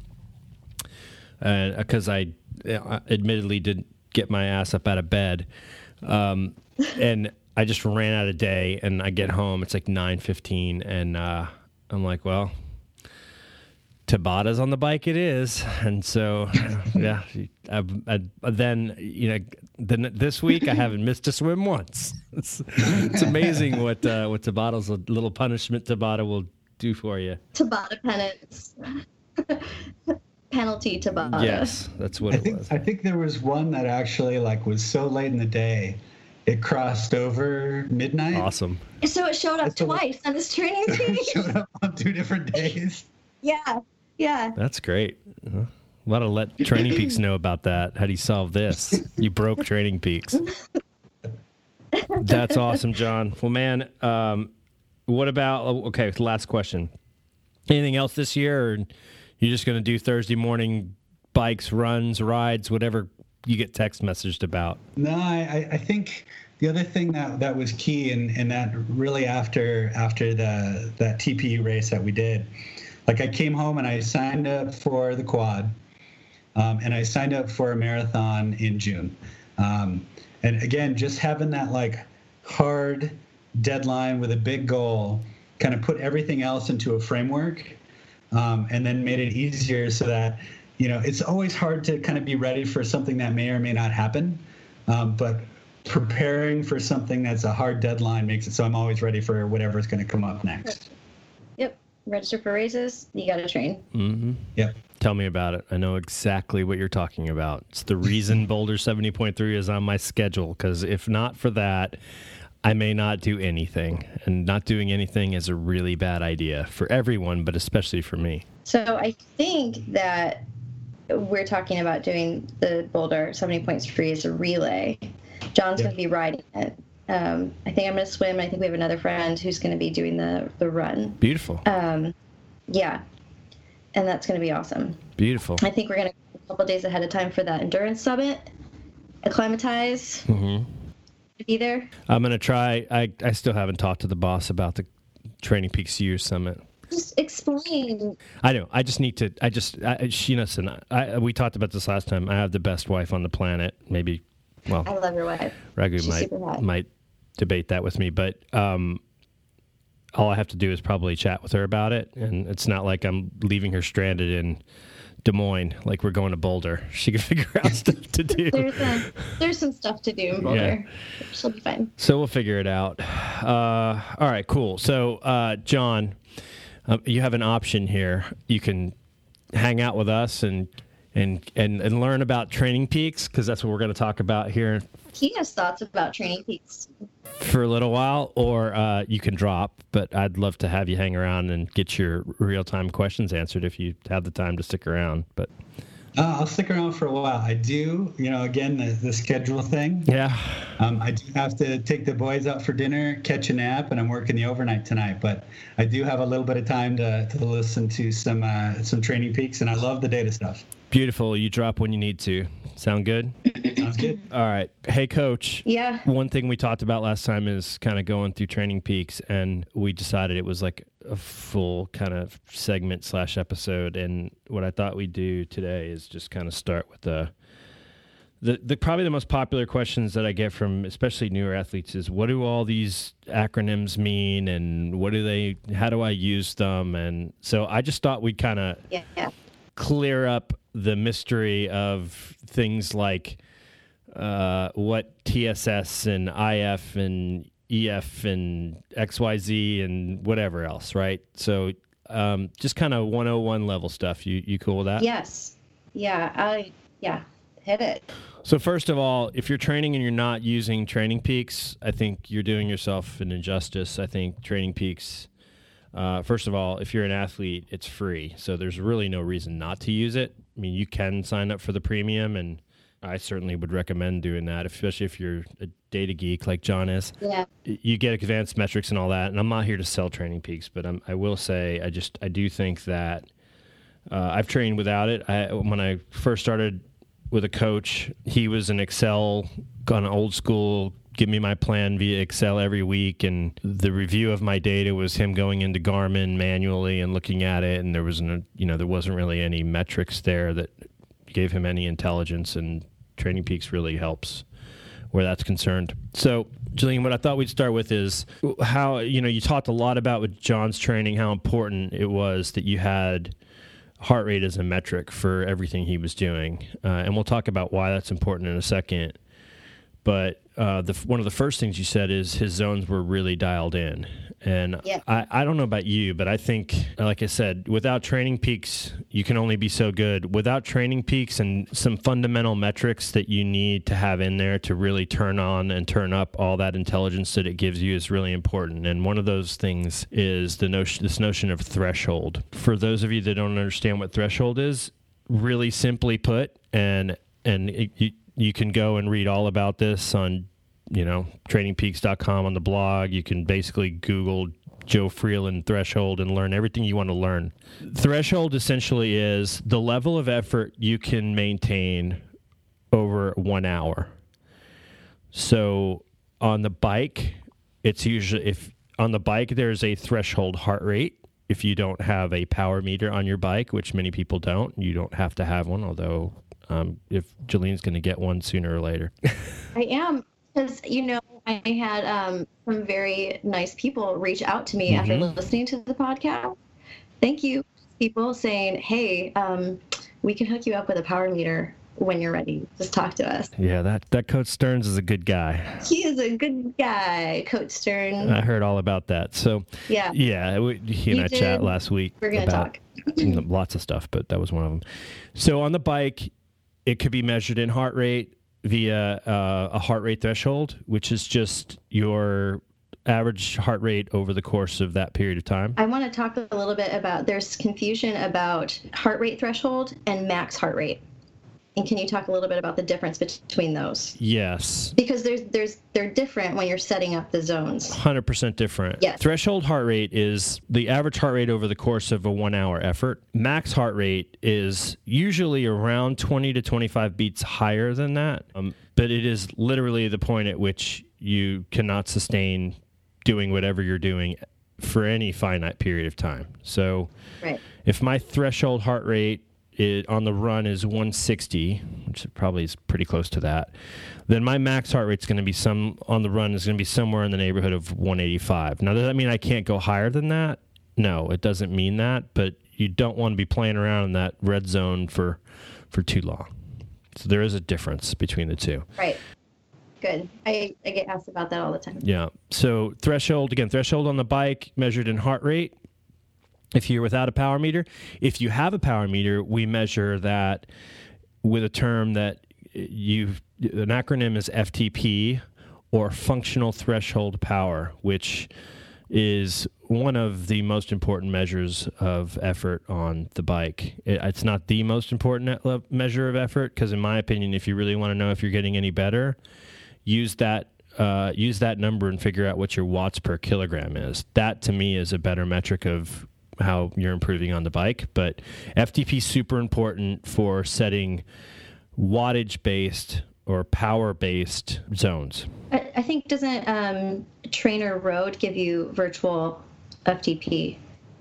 because I uh, admittedly didn't get my ass up out of bed, um, and I just ran out of day. And I get home, it's like 9:15, and uh, I'm like, well. Tabata's on the bike, it is, and so yeah. I, I, then you know, then this week I haven't missed a swim once. It's, it's amazing what uh, what Tabata's little punishment Tabata will do for you. Tabata penance. Penalty Tabata. Yes, that's what I it think was. I think there was one that actually like was so late in the day, it crossed over midnight. Awesome. So it showed up That's a- twice on this training team. Showed up on two different days. yeah. Yeah. That's great. Uh, A lot of let TrainingPeaks know about that. How do you solve this? You broke TrainingPeaks. That's awesome, John. Well, man, um, what about? oh, Okay, last question. Anything else this year, or you're just going to do Thursday morning bikes, runs, rides, whatever you get text messaged about? No, I, I- think the other thing that, that was key and, and that really after after the that TPU race that we did, like I came home and I signed up for the quad, um, and I signed up for a marathon in June, um, and again just having that like hard deadline with a big goal, kind of put everything else into a framework, um, and then made it easier so that you know it's always hard to kind of be ready for something that may or may not happen um, but preparing for something that's a hard deadline makes it so i'm always ready for whatever's going to come up next Yep. Register for races. You got to train. Mm-hmm. yep Tell me about it. I know exactly what you're talking about. It's the reason Boulder 70.3 is on my schedule because if not for that, I may not do anything. And not doing anything is a really bad idea for everyone, but especially for me. So I think that we're talking about doing the Boulder 70.3 as a relay. John's Yeah. going to be riding it. Um, I think I'm going to swim. I think we have another friend who's going to be doing the, the run. Beautiful. Um, yeah. And that's going to be awesome. Beautiful. I think we're going to a couple days ahead of time for that endurance summit. Acclimatize hmm there. I'm to try. I, I still haven't talked to the boss about the TrainingPeaks Year Summit. Just explain. I know. I just need to. I just. I, she listen. I, we talked about this last time. I have the best wife on the planet. Maybe. Well, I love your wife. Ragu She's might might debate that with me, but um, all I have to do is probably chat with her about it, and it's not like I'm leaving her stranded in Des Moines, like we're going to Boulder. She can figure out stuff to do. There's, uh, there's some stuff to do in Boulder. She'll be fine. So we'll figure it out. Uh, all right, cool. So, uh, John, uh, you have an option here. You can hang out with us and and and, and learn about TrainingPeaks because that's what we're going to talk about here He has thoughts about TrainingPeaks. for a little while, or uh, you can drop. But I'd love to have you hang around and get your real time questions answered if you have the time to stick around. But uh, i'll stick around for a while i do you know again the, the schedule thing yeah, um, i do have to take the boys out for dinner catch a nap and i'm working the overnight tonight but i do have a little bit of time to, to listen to some uh, some TrainingPeaks and i love the data stuff beautiful. You drop when you need to. Sound good? Sounds good All right. Hey, coach. Yeah. One thing we talked about last time is kind of going through TrainingPeaks, and we decided it was like a full kind of segment slash episode. And what I thought we'd do today is just kind of start with the the, the probably the most popular questions that I get from especially newer athletes is what do all these acronyms mean and what do they how do I use them and so I just thought we'd kind of Yeah. yeah. clear up the mystery of things like uh, what TSS and IF and EF and XYZ and whatever else, right? So um, just kind of 101 level stuff. You you cool with that? Yes. Yeah. I. Yeah. Hit it. So first of all, if you're training and you're not using TrainingPeaks, I think you're doing yourself an injustice. I think TrainingPeaks, uh, first of all, if you're an athlete, it's free, so there's really no reason not to use it. I mean, you can sign up for the premium, and I certainly would recommend doing that, especially if you're a data geek like John is. Yeah. You get advanced metrics and all that. And I'm not here to sell TrainingPeaks, but I'm, I will say I just I do think that uh, I've trained without it. I, when I first started with a coach, he was an Excel kind of old school. Give me my plan via Excel every week, and the review of my data was him going into Garmin manually and looking at it, and there was no, you know, there wasn't really any metrics there that gave him any intelligence. And TrainingPeaks really helps where that's concerned. So, Jaleen, what I thought we'd start with is how you know you talked a lot about with John's training how important it was that you had heart rate as a metric for everything he was doing, uh, and we'll talk about why that's important in a second. But uh, the one of the first things you said is his zones were really dialed in, And Yeah. I, I don't know about you, but I think, like I said, without TrainingPeaks, you can only be so good. Without TrainingPeaks and some fundamental metrics that you need to have in there to really turn on and turn up all that intelligence that it gives you is really important. And one of those things is the notion, this notion of threshold. For those of you that don't understand what threshold is, really simply put, and and it, you, you can go and read all about this on you know trainingpeaks.com on the blog. You can basically google Joe Friel and threshold and learn everything you want to learn. Threshold essentially is the level of effort you can maintain over one hour. So on the bike it's usually if on the bike there's a threshold heart rate if you don't have a power meter on your bike which many people don't. You don't have to have one although um, if Jaleen's going to get one sooner or later. I am because you know I had um, some very nice people reach out to me after Mhm. listening to the podcast. Thank you, people saying, "Hey, um, we can hook you up with a power meter when you're ready. Just talk to us." yeah, that that Coach Stearns is a good guy. He is a good guy, Coach Stearns. I heard all about that. So yeah, yeah, we, he and We I chat last week we're gonna about talk. lots of stuff, but that was one of them. So on the bike, it could be measured in heart rate via uh, a heart rate threshold, which is just your average heart rate over the course of that period of time. I want to talk a little bit about there's confusion about heart rate threshold and max heart rate. And can you talk a little bit about the difference between those? Yes. Because there's there's they're different when you're setting up the zones. 100% different. Yes. Threshold heart rate is the average heart rate over the course of a one hour effort. Max heart rate is usually around 20 to 25 beats higher than that. Um, but it is literally the point at which you cannot sustain doing whatever you're doing for any finite period of time. So Right. if my threshold heart rate it, on the run is 160, which probably is pretty close to that, then my max heart rate is going to be some on the run is going to be somewhere in the neighborhood of 185. Now, does that mean I can't go higher than that? No, it doesn't mean that, but you don't want to be playing around in that red zone for for too long. So there is a difference between the two. Right. Good. I, I get asked about that all the time. Yeah. So threshold again, threshold on the bike measured in heart rate. If you're without a power meter, if you have a power meter, we measure that with a term that you an acronym is FTP or functional threshold power, which is one of the most important measures of effort on the bike. It's not the most important measure of effort because, in my opinion, if you really want to know if you're getting any better, use that uh, use that number and figure out what your watts per kilogram is. That to me is a better metric of how you're improving on the bike. But FTP is super important for setting wattage based or power based zones. I, I think doesn't um, TrainerRoad give you virtual FTP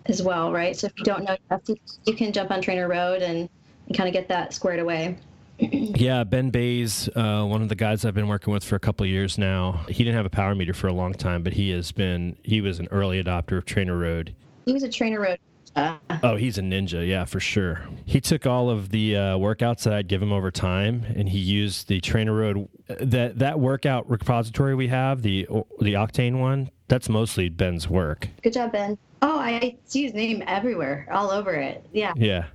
as well, right? So if you don't know FTP, you can jump on TrainerRoad and, and kind of get that squared away. Yeah, Ben Bays, uh, one of the guys I've been working with for a couple of years now. He didn't have a power meter for a long time, but he has been. He was an early adopter of TrainerRoad. He was a TrainerRoad. Uh, Oh, he's a ninja, yeah, for sure. He took all of the uh, workouts that I'd give him over time, and he used the TrainerRoad. That that workout repository we have, the the Octane one, that's mostly Ben's work. good job, Ben. Oh, I see his name everywhere, all over it. Yeah. Yeah.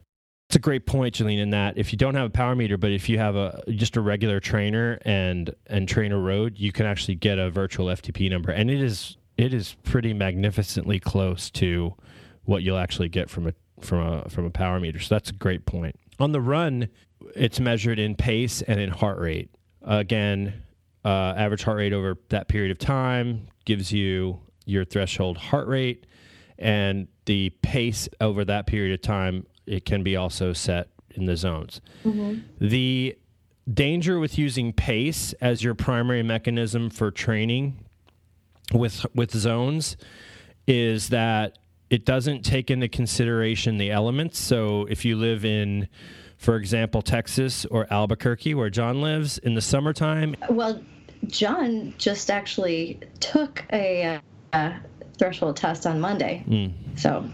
It's a great point, Jaleen, in that if you don't have a power meter, but if you have a just a regular trainer and and TrainerRoad, you can actually get a virtual FTP number. And it is it is pretty magnificently close to what you'll actually get from a from a from a power meter. So that's a great point. On the run, it's measured in pace and in heart rate. Again, uh, average heart rate over that period of time gives you your threshold heart rate and the pace over that period of time it can be also set in the zones the danger with using pace as your primary mechanism for training with with zones is that it doesn't take into consideration the elements so if you live in for example Texas or Albuquerque where John lives in the summertime Well, John just actually took a, uh threshold test on Monday. Hmm. So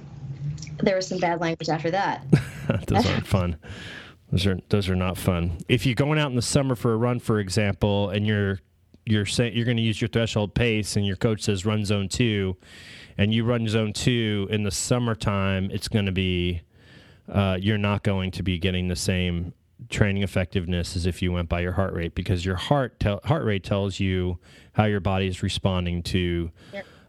there was some bad language after that. those aren't fun. Those are those are not fun. If you're going out in the summer for a run, for example, and you're you're saying you're going to use your threshold pace, and your coach says run zone two, and you run zone two in the summertime, it's going to be uh, you're not going to be getting the same training effectiveness as if you went by your heart rate because your heart te- heart rate tells you how your body is responding to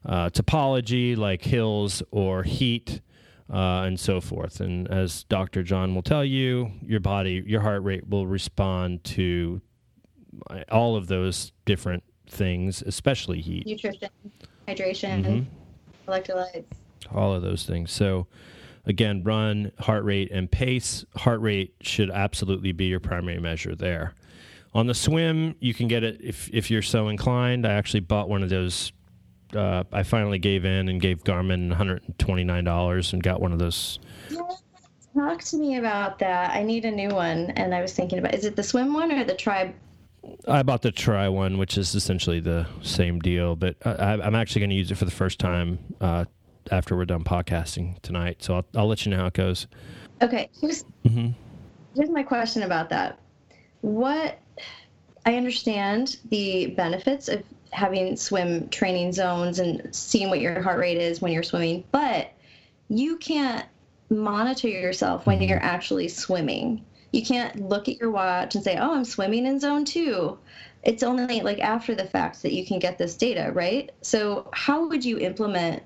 uh, topology like hills or heat uh, and so forth. And as Dr. John will tell you, your body, your heart rate will respond to all of those different things, especially heat, nutrition, hydration, mm-hmm. Electrolytes, all of those things. So again, run, heart rate, and pace. Heart rate should absolutely be your primary measure there. On the swim, you can get it if if you're so inclined. I actually bought one of those. Uh, I finally gave in and gave Garmin $129 and got one of those. Talk to me about that. I need a new one, and I was thinking about is it the swim one or the tribe? I bought the try one, which is essentially the same deal, but I, am actually going to use it for the first time uh, after we're done podcasting tonight. So I'll, I'll let you know how it goes. Okay. Here's, mm-hmm. here's my question about that. What I understand the benefits of having swim training zones and seeing what your heart rate is when you're swimming, but you can't monitor yourself when mm-hmm. you're actually swimming. You can't look at your watch and say, "Oh, I'm swimming in zone 2." It's only like after the fact that you can get this data, right? So, how would you implement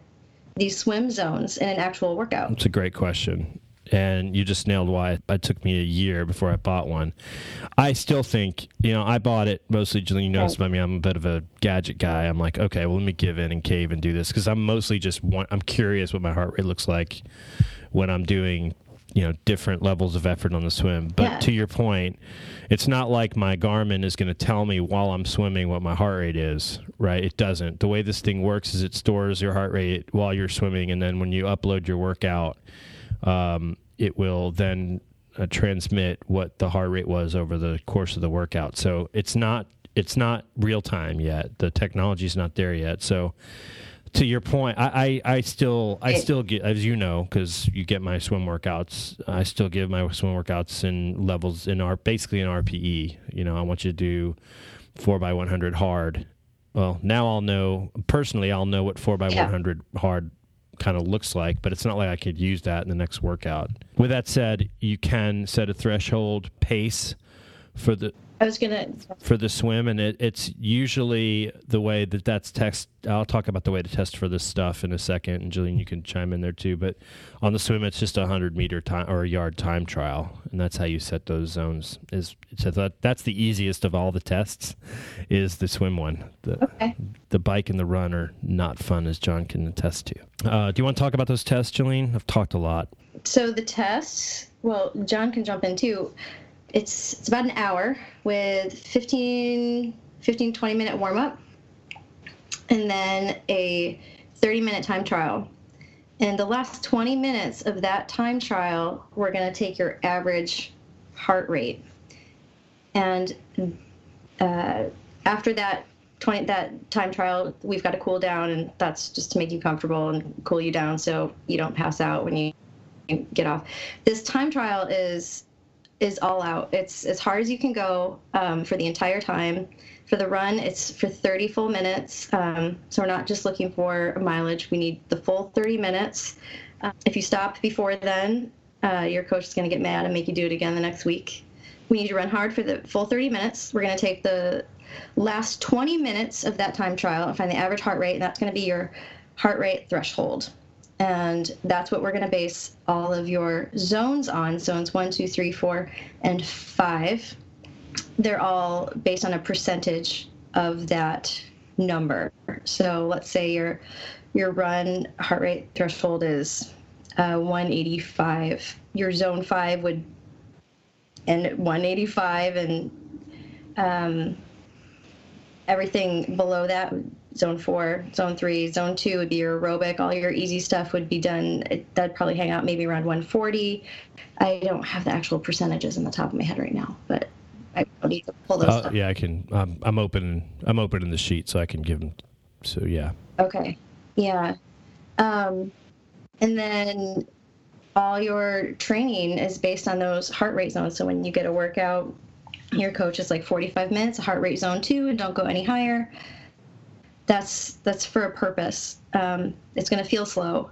these swim zones in an actual workout? It's a great question. And you just nailed why it took me a year before I bought one. I still think, you know, I bought it mostly, you knows about me, I'm a bit of a gadget guy. I'm like, okay, well, let me give in and cave and do this because I'm mostly just, want, I'm curious what my heart rate looks like when I'm doing you know different levels of effort on the swim. But yeah. to your point it's not like my garmin is going to tell me while i'm swimming what my heart rate is right? It doesn't. The way this thing works is it stores your heart rate while you're swimming and then when you upload your workout um, it will then uh, transmit what the heart rate was over the course of the workout. So it's not it's not real time yet. The technology's not there yet. So to your point, I, I, I still I still get as you know because you get my swim workouts. I still give my swim workouts in levels in our basically in RPE. You know, I want you to do four by one hundred hard. Well, now I'll know personally. I'll know what four by one hundred hard kind of looks like, but it's not like I could use that in the next workout. With that said, you can set a threshold pace for the I was gonna for the swim, and it, it's usually the way that that's test. I'll talk about the way to test for this stuff in a second, and Jaleen, you can chime in there too. But on the swim, it's just a hundred meter time or a yard time trial, and that's how you set those zones. Is so that that's the easiest of all the tests, is the swim one. The okay. the bike and the run are not fun, as John can attest to. Uh, do you want to talk about those tests, Jaleen? I've talked a lot. So the tests. Well, John can jump in too it's it's about an hour with 15 15 20 minute warm up and then a 30 minute time trial. And the last 20 minutes of that time trial we're going to take your average heart rate. And uh, after that 20 that time trial we've got to cool down and that's just to make you comfortable and cool you down so you don't pass out when you get off. This time trial is is all out. It's as hard as you can go um, for the entire time. For the run, it's for 30 full minutes. Um, so we're not just looking for mileage. We need the full 30 minutes. Uh, if you stop before then, uh, your coach is going to get mad and make you do it again the next week. We need to run hard for the full 30 minutes. We're going to take the last 20 minutes of that time trial and find the average heart rate, and that's going to be your heart rate threshold. And that's what we're going to base all of your zones on zones one, two, three, four, and five. They're all based on a percentage of that number. So let's say your your run heart rate threshold is uh, 185. Your zone five would at 185, and um, everything below that zone four, zone three, zone two would be your aerobic. All your easy stuff would be done. It, that'd probably hang out maybe around 140. I don't have the actual percentages in the top of my head right now, but I need to pull those. Uh, yeah, I can. Um, I'm open. I'm open in the sheet, so I can give them. So yeah. Okay. Yeah. Um, and then all your training is based on those heart rate zones. So when you get a workout your coach is like 45 minutes, heart rate zone two, and don't go any higher. That's that's for a purpose. Um, it's going to feel slow,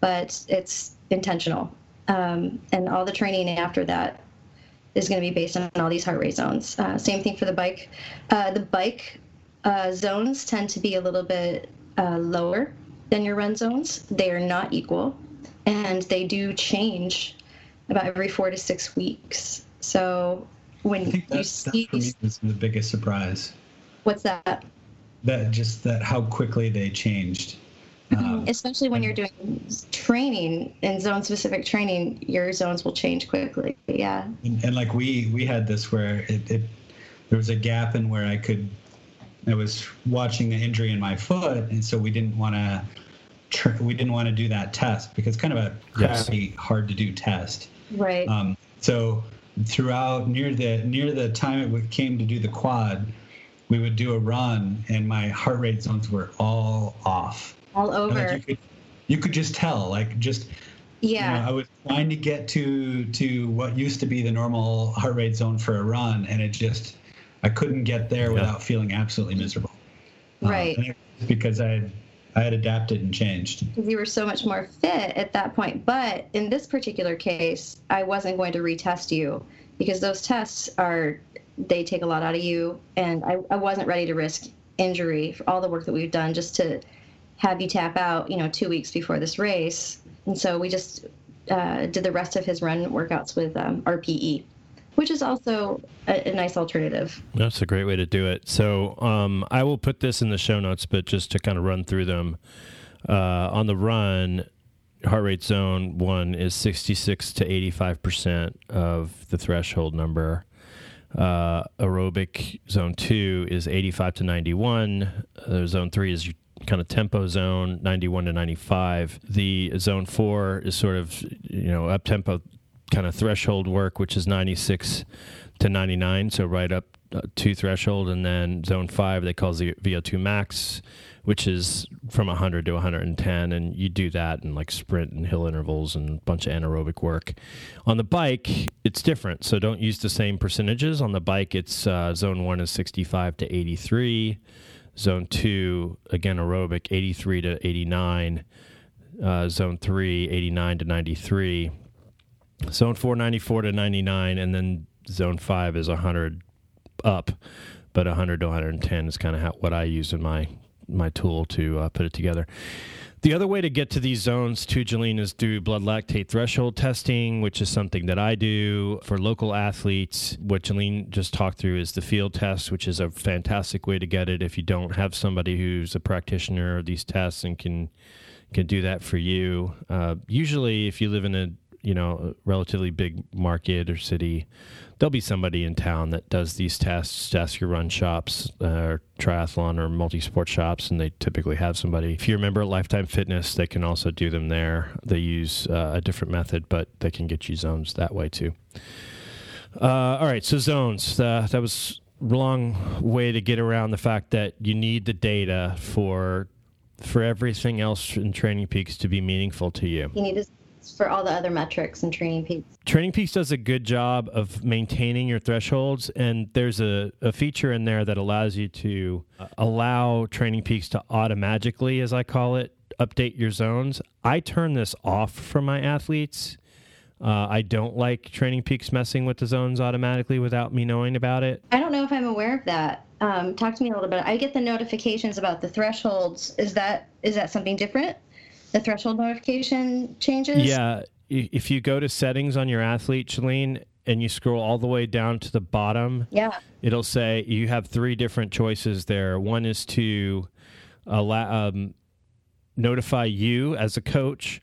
but it's intentional. Um, and all the training after that is going to be based on all these heart rate zones. Uh, same thing for the bike. Uh, the bike uh, zones tend to be a little bit uh, lower than your run zones. They are not equal, and they do change about every four to six weeks. So when you see that for me was the biggest surprise. What's that? That just that how quickly they changed. Um, Especially when you're doing training and zone specific training, your zones will change quickly. Yeah. And, and like we we had this where it, it there was a gap in where I could I was watching the injury in my foot, and so we didn't want to we didn't want to do that test because kind of a crappy, yes. hard to do test. Right. Um, so throughout near the near the time it came to do the quad, we would do a run, and my heart rate zones were all off. All over. Like you, could, you could just tell, like just yeah. You know, I was trying to get to to what used to be the normal heart rate zone for a run, and it just I couldn't get there yeah. without feeling absolutely miserable. Right. Uh, because I had, I had adapted and changed. Because you were so much more fit at that point. But in this particular case, I wasn't going to retest you because those tests are, they take a lot out of you. And I, I wasn't ready to risk injury for all the work that we've done just to have you tap out, you know, two weeks before this race. And so we just uh, did the rest of his run workouts with um, RPE which is also a, a, nice alternative. That's a great way to do it. So um, I will put this in the show notes, but just to kind of run through them. Uh, on the run, heart rate zone one is 66 to 85% of the threshold number. Uh, aerobic zone two is 85 to 91. Uh, zone three is kind of tempo zone 91 to 95 the zone 4 is sort of you know up tempo kind of threshold work, which is 96 to 99, so right up uh, to threshold, and then zone five they call the VO2 max, which is from 100 to 110, and you do that in like sprint and hill intervals and a bunch of anaerobic work. On the bike, it's different, so don't use the same percentages. On the bike, it's uh, zone one is 65 to 83, zone two again aerobic 83 to 89. Uh, zone 3 89 to 93 Zone 494 to 99, and then zone 5 is 100 up, but 100 to 110 is kind of what I use in my my tool to uh, put it together. The other way to get to these zones too, Jaleen, is do blood lactate threshold testing, which is something that I do for local athletes. What Jaleen just talked through is the field test, which is a fantastic way to get it if you don't have somebody who's a practitioner of these tests and can can do that for you. Uh, usually, if you live in a you know, a relatively big market or city, there'll be somebody in town that does these tests, ask your run shops, uh, triathlon or multi-sport shops, and they typically have somebody. If you remember Lifetime Fitness, they can also do them there. They use uh, a different method, but they can get you zones that way too. Uh, all right, so zones. Uh, that was long way to get around the fact that you need the data for for everything else in TrainingPeaks to be meaningful to you. You need to for all the other metrics and TrainingPeaks. Training Peaks does a good job of maintaining your thresholds, and there's a, a feature in there that allows you to uh, allow TrainingPeaks to automatically, as I call it, update your zones. I turn this off for my athletes. Uh, I don't like TrainingPeaks messing with the zones automatically without me knowing about it. I don't know if I'm aware of that. Um, talk to me a little bit. I get the notifications about the thresholds. Is that is that something different? The threshold notification changes? Yeah. If you go to settings on your athlete, Jaleen, and you scroll all the way down to the bottom, yeah, it'll say you have three different choices there. One is to allow um, notify you as a coach,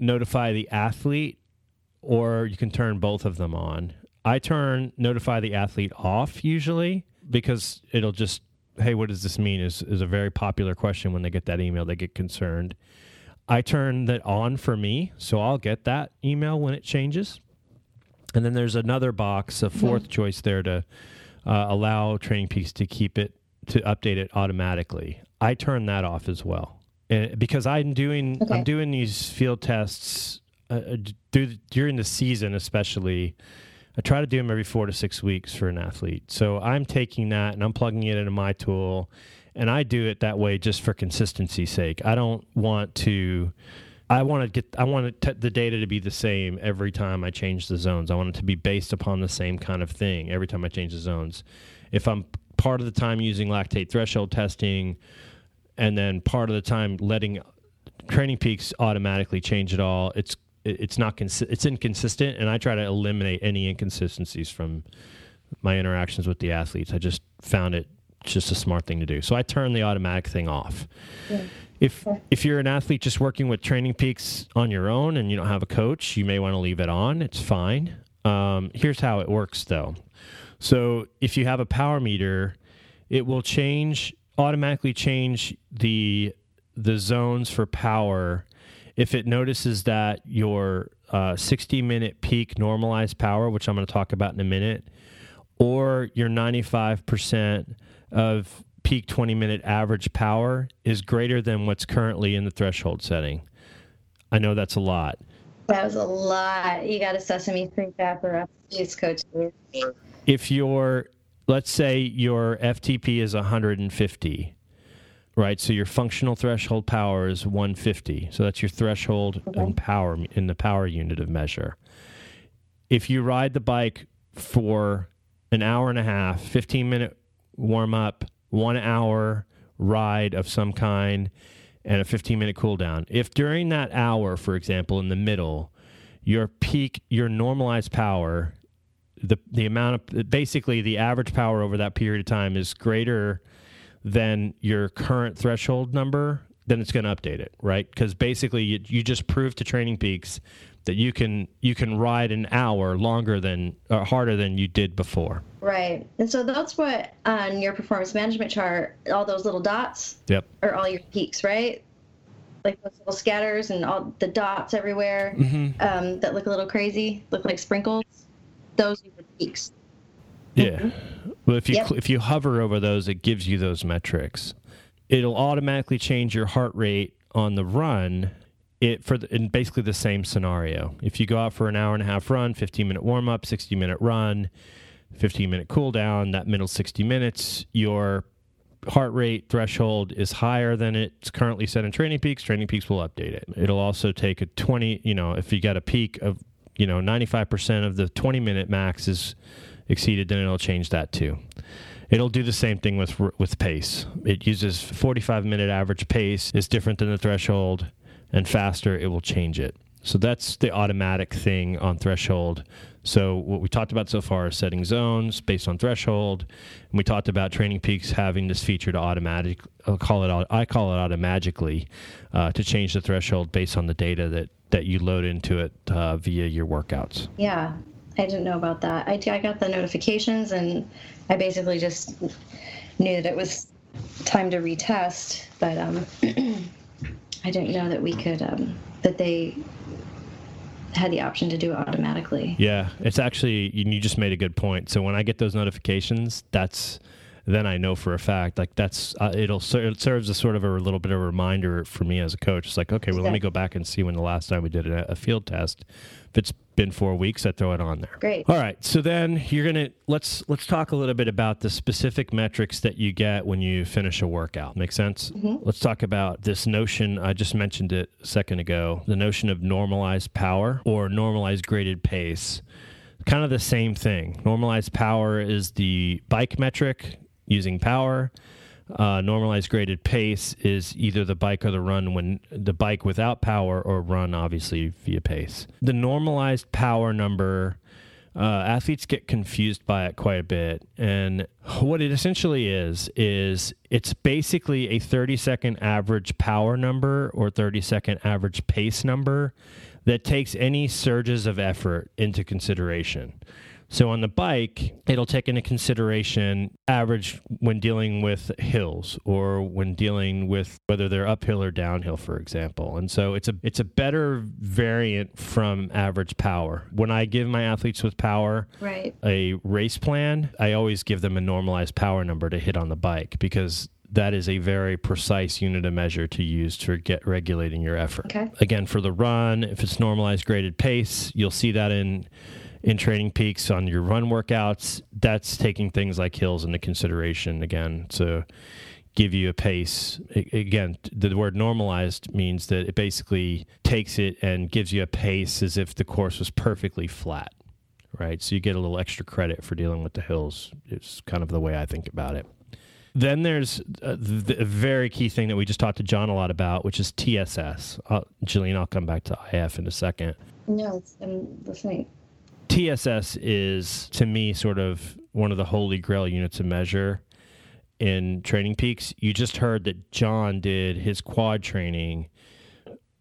notify the athlete, or you can turn both of them on. I turn notify the athlete off usually because it'll just hey, what does this mean? Is is a very popular question when they get that email. They get concerned. I turn that on for me, so I'll get that email when it changes. And then there's another box, a 4th choice there to uh, allow TrainingPeaks to keep it to update it automatically. I turn that off as well and because I'm doing okay. I'm doing these field tests uh, uh during the season, especially I try to do them every four to six weeks for an athlete. So I'm taking that and I'm plugging it into my tool, and I do it that way just for consistency's sake. I don't want to. I want to get. I want the data to be the same every time I change the zones. I want it to be based upon the same kind of thing every time I change the zones. If I'm part of the time using lactate threshold testing, and then part of the time letting TrainingPeaks automatically change it all, it's it's not consi- it's inconsistent and i try to eliminate any inconsistencies from my interactions with the athletes i just found it just a smart thing to do. So i turn the automatic thing off. Yeah. if if you're an athlete just working with TrainingPeaks on your own and you don't have a coach you may want to leave it on. It's fine. Um, here's how it works though. So if you have a power meter it will change automatically change the the zones for power. If it notices that your uh, 60 minute peak normalized power, which I'm going to talk about in a minute, or your 95% of peak 20 minute average power is greater than what's currently in the threshold setting. I know that's a lot. That was a lot. You got a sesame street for us, please, coach. If your, let's say your FTP is 150 right? So your functional threshold power is 150. So that's your threshold okay. in power in the power unit of measure. If you ride the bike for an hour and a half, 15 minute warm up, one hour ride of some kind, and a 15 minute cool down. If during that hour, for example, in the middle, your peak, your normalized power, the the amount of basically the average power over that period of time is greater than your current threshold number, then it's going to update it, right? Because basically, you, you just prove to TrainingPeaks that you can you can ride an hour longer than or harder than you did before. Right, and so that's what on your performance management chart, all those little dots. Yep. Are all your peaks, right? Like those little scatters and all the dots everywhere mm-hmm. um, that look a little crazy, look like sprinkles. Those are the peaks. Yeah. Mm-hmm. Well, if you yep. if you hover over those, it gives you those metrics. It'll automatically change your heart rate on the run. It for the, in basically the same scenario. If you go out for an hour and a half run, 15 minute warm up, 60 minute run, 15 minute cool down, that middle 60 minutes, your heart rate threshold is higher than it's currently set in TrainingPeaks. Training Peaks will update it. It'll also take a 20, you know, if you got a peak of, you know, 95% of the 20 minute max is exceeded, then it'll change that too. It'll do the same thing with with pace. It uses 45 minute average pace is different than the threshold, and faster it will change it. So that's the automatic thing on threshold. So what we talked about so far is setting zones based on threshold, and we talked about TrainingPeaks having this feature to automatic. I'll call it. I call it automatically uh, to change the threshold based on the data that that you load into it uh, via your workouts. Yeah, I didn't know about that. I, I got the notifications and I basically just knew that it was time to retest, but um, I didn't know that we could, um, that they had the option to do it automatically. Yeah, it's actually, you just made a good point. So when I get those notifications, that's, then I know for a fact like that's uh, it'll it serves as sort of a little bit of a reminder for me as a coach. It's like okay, well, let me go back and see when the last time we did a, a field test. If it's been four weeks, I throw it on there. Great. All right. So then you're gonna let's let's talk a little bit about the specific metrics that you get when you finish a workout. Make sense? Mm-hmm. Let's talk about this notion. I just mentioned it a second ago. The notion of normalized power or normalized graded pace. Kind of the same thing. Normalized power is the bike metric using power. Uh, normalized graded pace is either the bike or the run when the bike without power or run obviously via pace. The normalized power number, uh, athletes get confused by it quite a bit. And what it essentially is, is it's basically a 30 second average power number or 30 second average pace number that takes any surges of effort into consideration. So on the bike, it'll take into consideration average when dealing with hills or when dealing with whether they're uphill or downhill, for example. And so it's a it's a better variant from average power. When I give my athletes with power right. a race plan, I always give them a normalized power number to hit on the bike because that is a very precise unit of measure to use to get regulating your effort. Okay. Again, for the run, if it's normalized graded pace, you'll see that in in TrainingPeaks on your run workouts, that's taking things like hills into consideration again. to give you a pace. Again, the word normalized means that it basically takes it and gives you a pace as if the course was perfectly flat, right? So you get a little extra credit for dealing with the hills. It's kind of the way I think about it. Then there's a, the very key thing that we just talked to John a lot about, which is TSS. Uh, Jaleen, I'll come back to IF in a second. No, I'm listening. TSS is, to me, sort of one of the holy grail units of measure in TrainingPeaks. You just heard that John did his quad training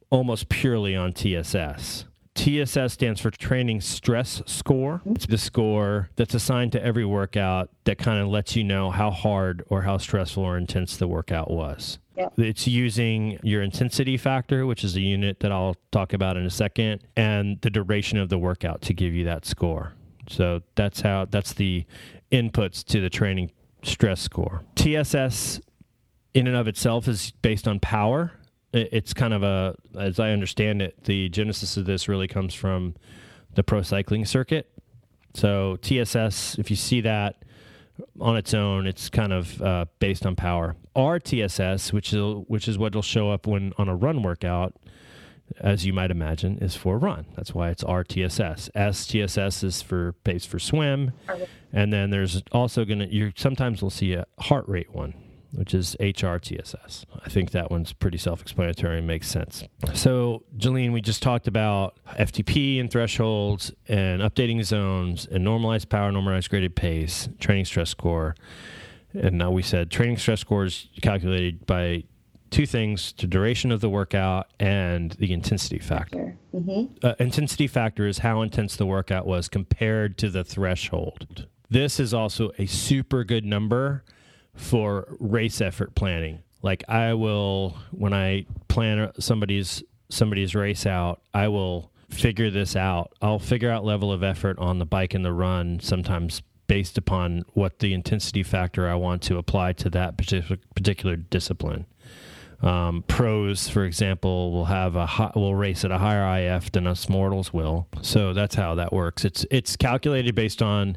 almost purely on TSS. TSS stands for Training Stress Score. Mm-hmm. It's the score that's assigned to every workout that kind of lets you know how hard or how stressful or intense the workout was. Yep. It's using your intensity factor, which is a unit that I'll talk about in a second, and the duration of the workout to give you that score. So that's how that's the inputs to the training stress score. TSS in and of itself is based on power. It's kind of a, as I understand it, the genesis of this really comes from the pro cycling circuit. So TSS, if you see that on its own, it's kind of uh, based on power. RTSS, which is which is what will show up when on a run workout, as you might imagine, is for run. That's why it's RTSS. STSS is for pace for swim, and then there's also going to you sometimes we'll see a heart rate one, which is HRTSS. I think that one's pretty self-explanatory and makes sense. So, Jillian, we just talked about FTP and thresholds and updating zones and normalized power, normalized graded pace, training stress score. And now we said training stress score is calculated by two things the duration of the workout and the intensity factor. Mm-hmm. Uh, intensity factor is how intense the workout was compared to the threshold. This is also a super good number for race effort planning. Like I will when I plan somebody's somebody's race out, I will figure this out. I'll figure out level of effort on the bike and the run sometimes based upon what the intensity factor I want to apply to that particular discipline. Um, pros, for example, will have a high, will race at a higher IF than us mortals will. So that's how that works. It's it's calculated based on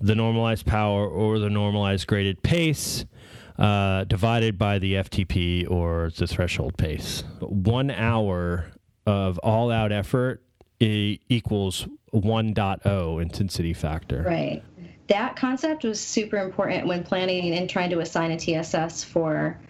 the normalized power or the normalized graded pace. Uh, divided by the FTP or the threshold pace. One hour of all out effort equals 1.0 intensity factor. Right. That concept was super important when planning and trying to assign a TSS for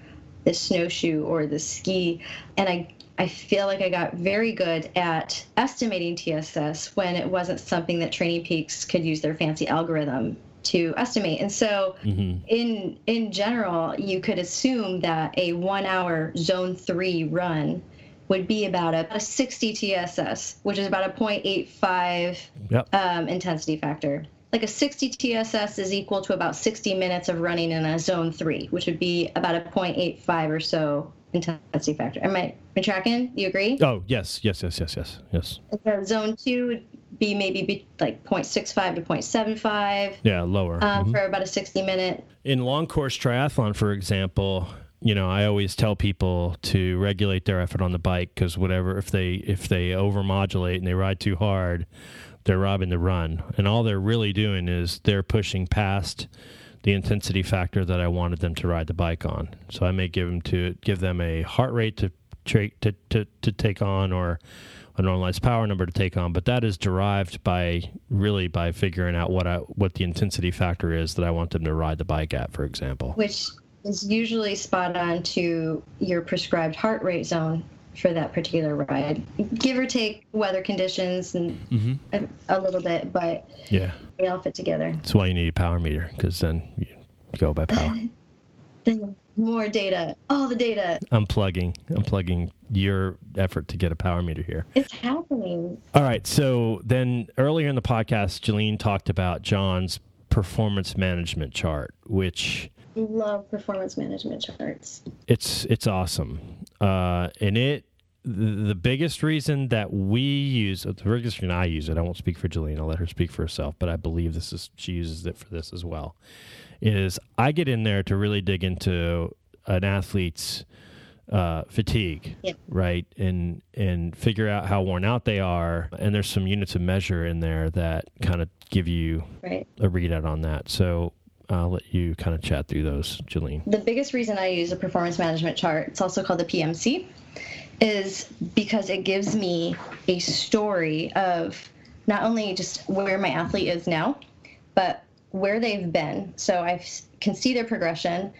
the snowshoe or the ski. And I I feel like I got very good at estimating TSS when it wasn't something that TrainingPeaks could use their fancy algorithm to estimate. And so mm-hmm. in in general, you could assume that a 1-hour zone 3 run would be about a, a 60 TSS, which is about a 0.85 yep. um, intensity factor like a 60 TSS is equal to about 60 minutes of running in a zone three, which would be about a 0.85 or so intensity factor. Am I, am tracking? You agree? Oh, yes, yes, yes, yes, yes, yes. So zone two would be maybe be like 0.65 to 0.75. Yeah, lower. Um, mm-hmm. For about a 60 minute. In long course triathlon, for example, you know, I always tell people to regulate their effort on the bike because whatever, if they if they overmodulate and they ride too hard, they're robbing the run. And all they're really doing is they're pushing past the intensity factor that I wanted them to ride the bike on. So I may give them to give them a heart rate to tra- to, to, to take on or a normalized power number to take on, but that is derived by really by figuring out what I what the intensity factor is that I want them to ride the bike at, for example. Which is usually spot on to your prescribed heart rate zone for that particular ride, give or take weather conditions and mm-hmm. a, a, little bit, but yeah, they all fit together. That's why you need a power meter because then you go by power. Then more data, all the data. I'm plugging. I'm plugging your effort to get a power meter here. It's happening. All right. So then earlier in the podcast, Jillian talked about John's performance management chart, which love performance management charts. It's it's awesome, uh, and it the biggest reason that we use the biggest reason I use it. I won't speak for Jillian. I'll let her speak for herself, but I believe this is she uses it for this as well. Is I get in there to really dig into an athlete's uh, fatigue, Yeah. right? And and figure out how worn out they are. And there's some units of measure in there that kind of give you Right. a readout on that. So I'll let you kind of chat through those, Jaleen. The biggest reason I use a performance management chart, it's also called the PMC, is because it gives me a story of not only just where my athlete is now, but where they've been. So I can see their progression.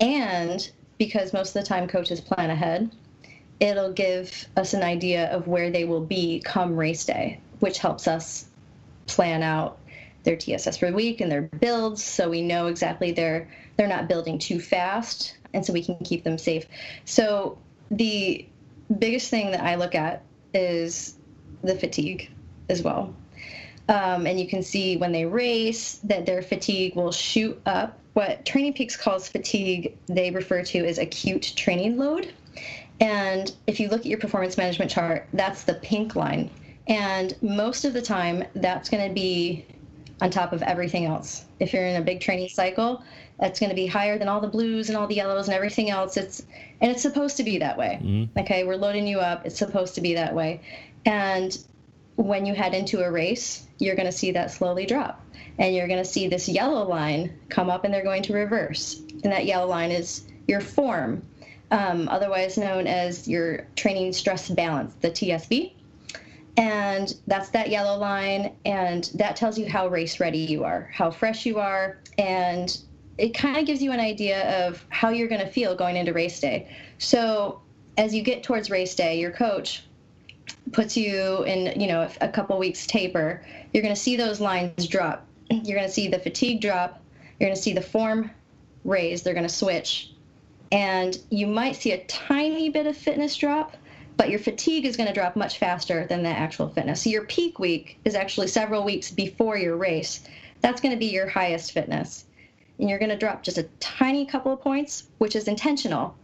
And because most of the time coaches plan ahead, it'll give us an idea of where they will be come race day, which helps us plan out their TSS for the week and their builds so we know exactly they're they're not building too fast and so we can keep them safe. So the biggest thing that I look at is the fatigue as well. Um, and you can see when they race that their fatigue will shoot up. What TrainingPeaks calls fatigue, they refer to as acute training load. And if you look at your performance management chart, that's the pink line. And most of the time, that's going to be on top of everything else. If you're in a big training cycle, that's going to be higher than all the blues and all the yellows and everything else. It's and it's supposed to be that way. Okay, we're loading you up. It's supposed to be that way. And when you head into a race, you're going to see that slowly drop. And you're going to see this yellow line come up and they're going to reverse. And that yellow line is your form, um, otherwise known as your training stress balance, the TSB. And that's that yellow line. And that tells you how race ready you are, how fresh you are. And it kind of gives you an idea of how you're going to feel going into race day. So as you get towards race day, your coach puts you in, you know, a couple weeks taper, you're going to see those lines drop. You're going to see the fatigue drop. You're going to see the form raise. They're going to switch. And you might see a tiny bit of fitness drop, but your fatigue is going to drop much faster than the actual fitness. So your peak week is actually several weeks before your race. That's going to be your highest fitness. And you're going to drop just a tiny couple of points, which is intentional.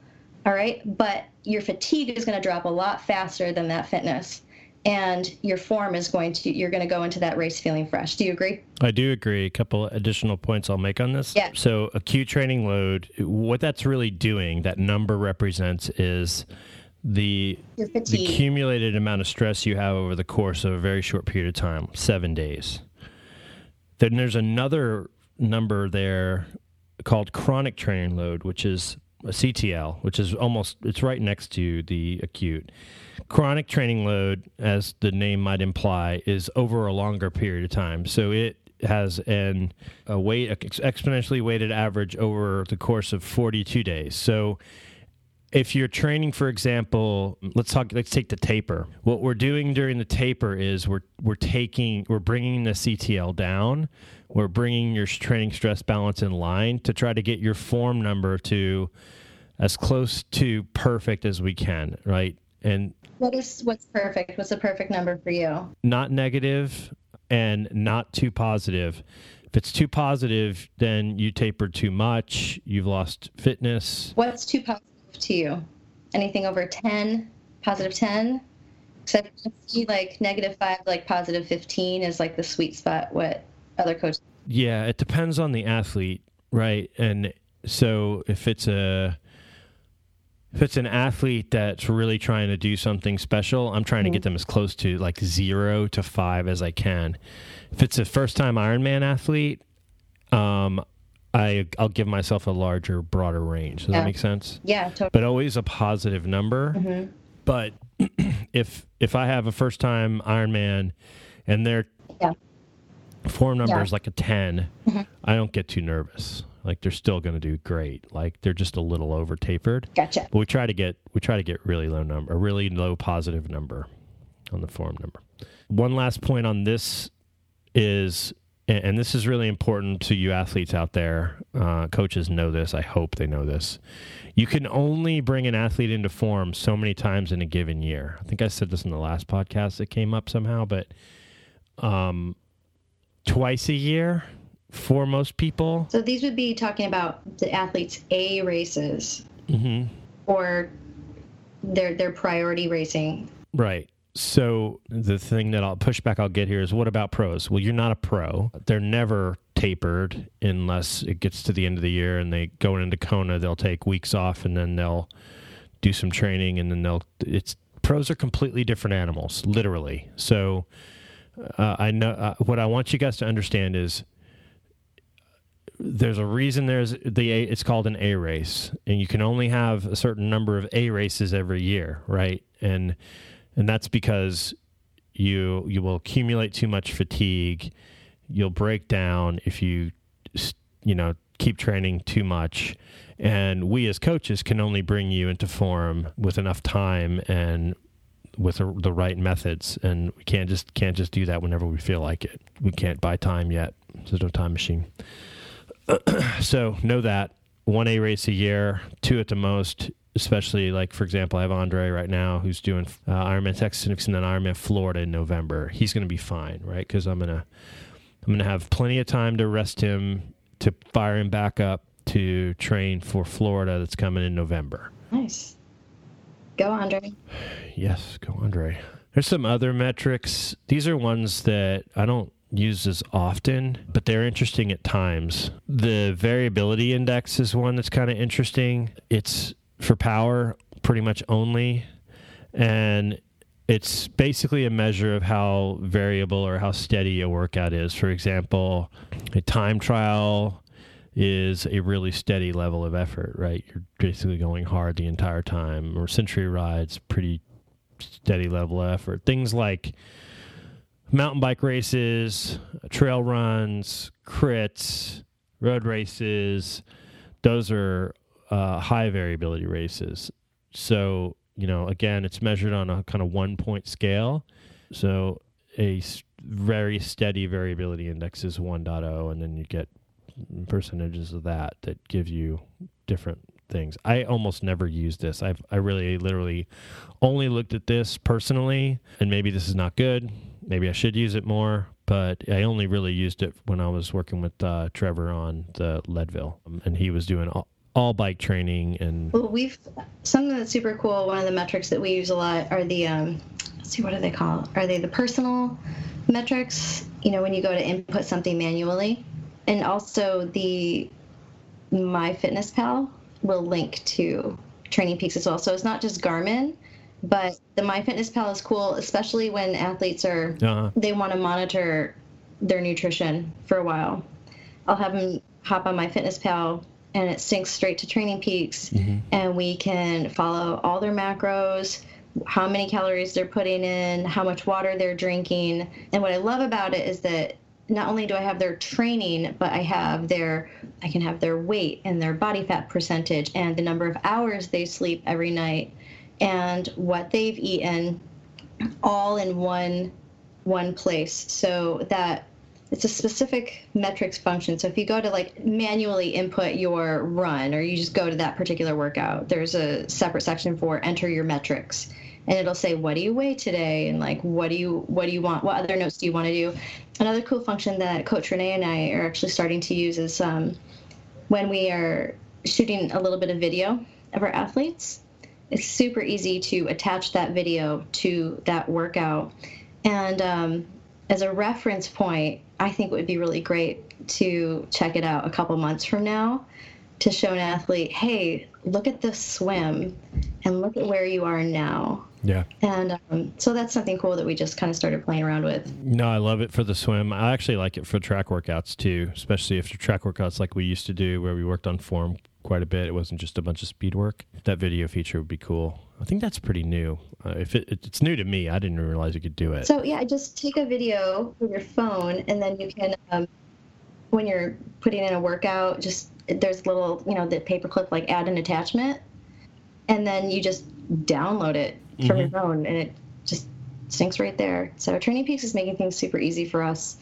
All right. But your fatigue is going to drop a lot faster than that fitness. And your form is going to, you're going to go into that race feeling fresh. Do you agree? I do agree. A couple additional points I'll make on this. Yeah. So, acute training load, what that's really doing, that number represents is the the accumulated amount of stress you have over the course of a very short period of time, seven days. Then there's another number there called chronic training load, which is a CTL, which is almost it's right next to the acute. Chronic training load, as the name might imply, is over a longer period of time. So it has an a weight ex- exponentially weighted average over the course of 42 days. So if you're training, for example, let's talk. Let's take the taper. What we're doing during the taper is we're we're taking we're bringing the CTL down. We're bringing your training stress balance in line to try to get your form number to as close to perfect as we can, right? And What is what's perfect? What's the perfect number for you? not negative and not too positive. If it's too positive, then you tapered too much. You've lost fitness. What's too positive to you? Anything over 10, positive 10? Except see like negative 5, like positive 15 is like the sweet spot what other coaches Yeah, it depends on the athlete, right? And so if it's a if it's an athlete that's really trying to do something special, I'm trying to get them as close to like 0 to 5 as I can. If it's a first-time Ironman athlete, um I I'll give myself a larger, broader range. Does Yeah. that make sense? Yeah, totally. but always a positive number. Mm-hmm. But if if I have a first time Ironman and their Yeah. form number Yeah. is like a 10, mm-hmm. I don't get too nervous. Like they're still going to do great. Like they're just a little over tapered. Gotcha. But we try to get we try to get really low number, a really low positive number on the form number. One last point on this is, and and this is really important to you athletes out there. Uh, coaches know this. I hope they know this. You can only bring an athlete into form so many times in a given year. I think I said this in the last podcast that came up somehow, but um, twice a year for most people. So these would be talking about the athletes' A races hmm or their their priority racing. Right. So the thing that I'll push back I'll get here is what about pros? Well, you're not a pro. They're never tapered unless it gets to the end of the year and they go into Kona, they'll take weeks off and then they'll do some training, and then they'll. It's pros are completely different animals, literally. So uh, I know uh, what I want you guys to understand is there's a reason there's the a, it's called an A race, and you can only have a certain number of A races every year, right? And and that's because you you will accumulate too much fatigue. You'll break down if you you know keep training too much. And we as coaches can only bring you into form with enough time and with the, right methods. And we can't just can't just do that whenever we feel like it. We can't buy time yet. There's no time machine. So know that one a race a year two at the most especially like for example i have andre right now who's doing uh, ironman texas and then ironman florida in november he's going to be fine right because i'm going to i'm going to have plenty of time to rest him to fire him back up to train for Florida that's coming in November. Nice. Go, Andre. Yes, go, Andre. There's some other metrics. These are ones that I don't use as often, but they're interesting at times. The variability index is one that's kind of interesting. It's for power pretty much only. And it's basically a measure of how variable or how steady a workout is. For example, a time trial is a really steady level of effort, right? You're basically going hard the entire time. Or century rides, pretty steady level of effort. Things like mountain bike races, trail runs, crits, road races, those are uh, high variability races. So, you know, again, it's measured on a kind of one point scale. So, a very steady variability index is 1.0, and then you get percentages of that that give you different things. I almost never use this. I've I really literally only looked at this personally, and maybe this is not good. Maybe I should use it more, but I only really used it when I was working with uh, Trevor on the Leadville, um, and he was doing all, all bike training and. Well, we've something that's super cool. One of the metrics that we use a lot are the um, let's see, what do they call? Are they the personal metrics? You know, when you go to input something manually and also the MyFitnessPal will link to TrainingPeaks as well. So it's not just Garmin, but the MyFitnessPal is cool, especially when athletes are uh-huh. they want to monitor their nutrition for a while. I'll have them hop on MyFitnessPal and it syncs straight to TrainingPeaks, mm-hmm. and we can follow all their macros, how many calories they're putting in, how much water they're drinking. And what I love about it is that not only do I have their training, but I have their I can have their weight and their body fat percentage and the number of hours they sleep every night and what they've eaten all in one one place. So that it's a specific metrics function. So if you go to like manually input your run or you just go to that particular workout, there's a separate section for enter your metrics and it'll say what do you weigh today and like what do you what do you want what other notes do you want to do another cool function that coach renee and i are actually starting to use is um, when we are shooting a little bit of video of our athletes it's super easy to attach that video to that workout and um, as a reference point i think it would be really great to check it out a couple months from now to show an athlete hey look at this swim and look at where you are now yeah. And um, so that's something cool that we just kind of started playing around with. No, I love it for the swim. I actually like it for track workouts too, especially if track workouts like we used to do where we worked on form quite a bit. It wasn't just a bunch of speed work. That video feature would be cool. I think that's pretty new. Uh, if it, it's new to me, I didn't realize you could do it. So yeah, just take a video with your phone, and then you can, um, when you're putting in a workout, just there's little, you know, the paperclip like add an attachment, and then you just download it from mm-hmm. your phone, and it just syncs right there. So TrainingPeaks is making things super easy for us.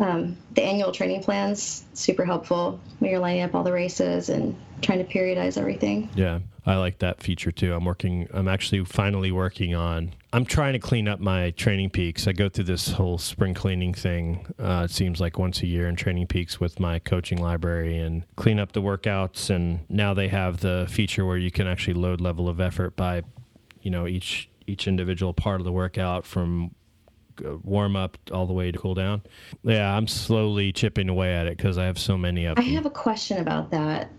Um, the annual training plans super helpful when you're lining up all the races and trying to periodize everything. Yeah, I like that feature too. I'm working. I'm actually finally working on. I'm trying to clean up my TrainingPeaks. I go through this whole spring cleaning thing. Uh, it seems like once a year in TrainingPeaks with my coaching library and clean up the workouts. And now they have the feature where you can actually load level of effort by you know each each individual part of the workout from warm up all the way to cool down. Yeah, I'm slowly chipping away at it because I have so many of them. I have a question about that.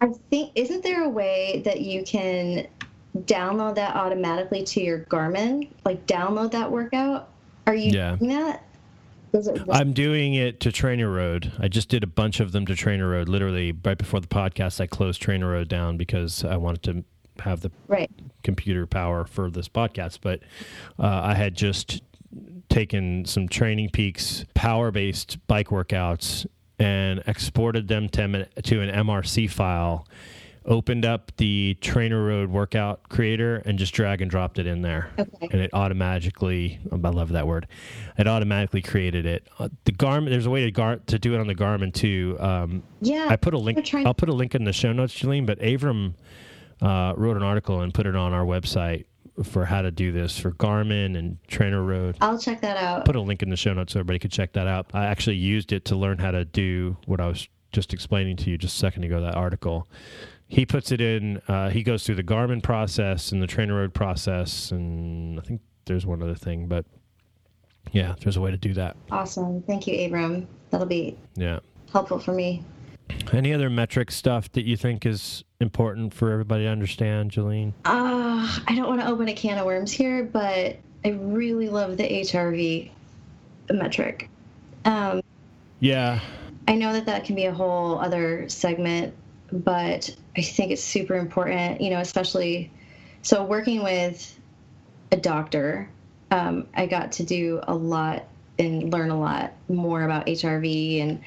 I think isn't there a way that you can download that automatically to your Garmin? Like download that workout? Are you Yeah. doing that? I'm doing it to TrainerRoad. I just did a bunch of them to TrainerRoad. Literally, right before the podcast, I closed TrainerRoad down because I wanted to have the right? computer power for this podcast. But uh, I had just taken some TrainingPeaks power based bike workouts and exported them to, to an MRC file. Opened up the TrainerRoad workout creator and just drag and dropped it in there Okay. and it automatically I love that word. It automatically created it. Uh, the Garmin there's a way to gar- to do it on the Garmin too. Um, Yeah. I put a link, I'll put a link in the show notes, Jaleen, but Avram uh, wrote an article and put it on our website for how to do this for Garmin and TrainerRoad. I'll check that out. Put a link in the show notes so everybody could check that out. I actually used it to learn how to do what I was just explaining to you just a second ago, that article. He puts it in, uh, he goes through the Garmin process and the TrainerRoad process, and I think there's one other thing, but yeah, there's a way to do that. Awesome. Thank you, Avram. That'll be Yeah. helpful for me. Any other metric stuff that you think is important for everybody to understand, Jaleen? Uh, I don't want to open a can of worms here, but I really love the HRV metric. Um, Yeah. I know that that can be a whole other segment, but I think it's super important, you know, especially so working with a doctor, um, I got to do a lot and learn a lot more about HRV and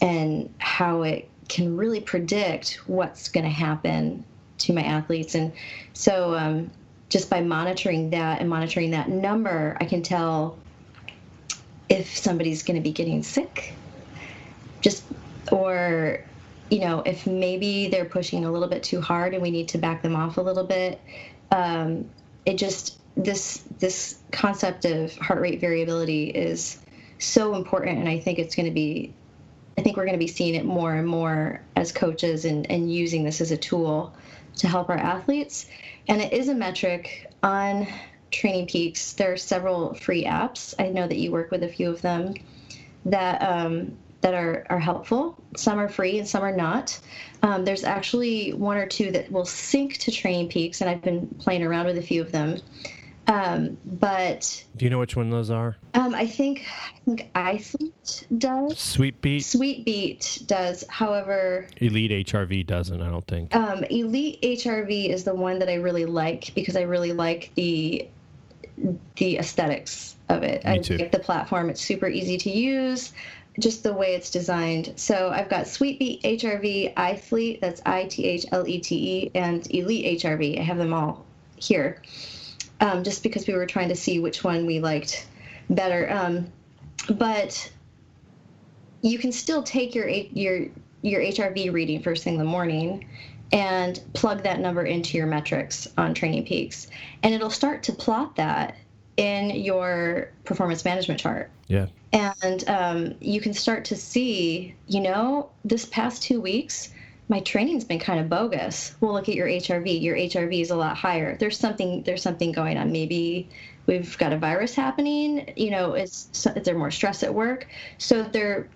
and how it can really predict what's going to happen to my athletes. And so, um, just by monitoring that and monitoring that number, I can tell if somebody's going to be getting sick just or you know if maybe they're pushing a little bit too hard and we need to back them off a little bit um, it just this this concept of heart rate variability is so important and i think it's going to be i think we're going to be seeing it more and more as coaches and, and using this as a tool to help our athletes and it is a metric on TrainingPeaks there are several free apps i know that you work with a few of them that um, that are, are helpful. Some are free and some are not. Um, there's actually one or two that will sync to TrainingPeaks, and I've been playing around with a few of them. Um, but Do you know which one those are? um, I think I think iThlete does. Sweet Beat, Sweet Beat does. However, Elite HRV doesn't, I don't think. um, Elite HRV is the one that I really like because I really like the the aesthetics of it. I too. like the platform. It's super easy to use, just the way it's designed. So I've got Sweetbeat HRV, iThlete, that's I T H L E T E, and Elite HRV. I have them all here, um, just because we were trying to see which one we liked better. Um, but you can still take your your your HRV reading first thing in the morning and plug that number into your metrics on TrainingPeaks, and it'll start to plot that in your performance management chart. Yeah. And um, you can start to see, you know, this past two weeks, my training's been kind of bogus. Well, look at your HRV. Your HRV is a lot higher. There's something. There's something going on. Maybe we've got a virus happening. You know, is, is there more stress at work? So they're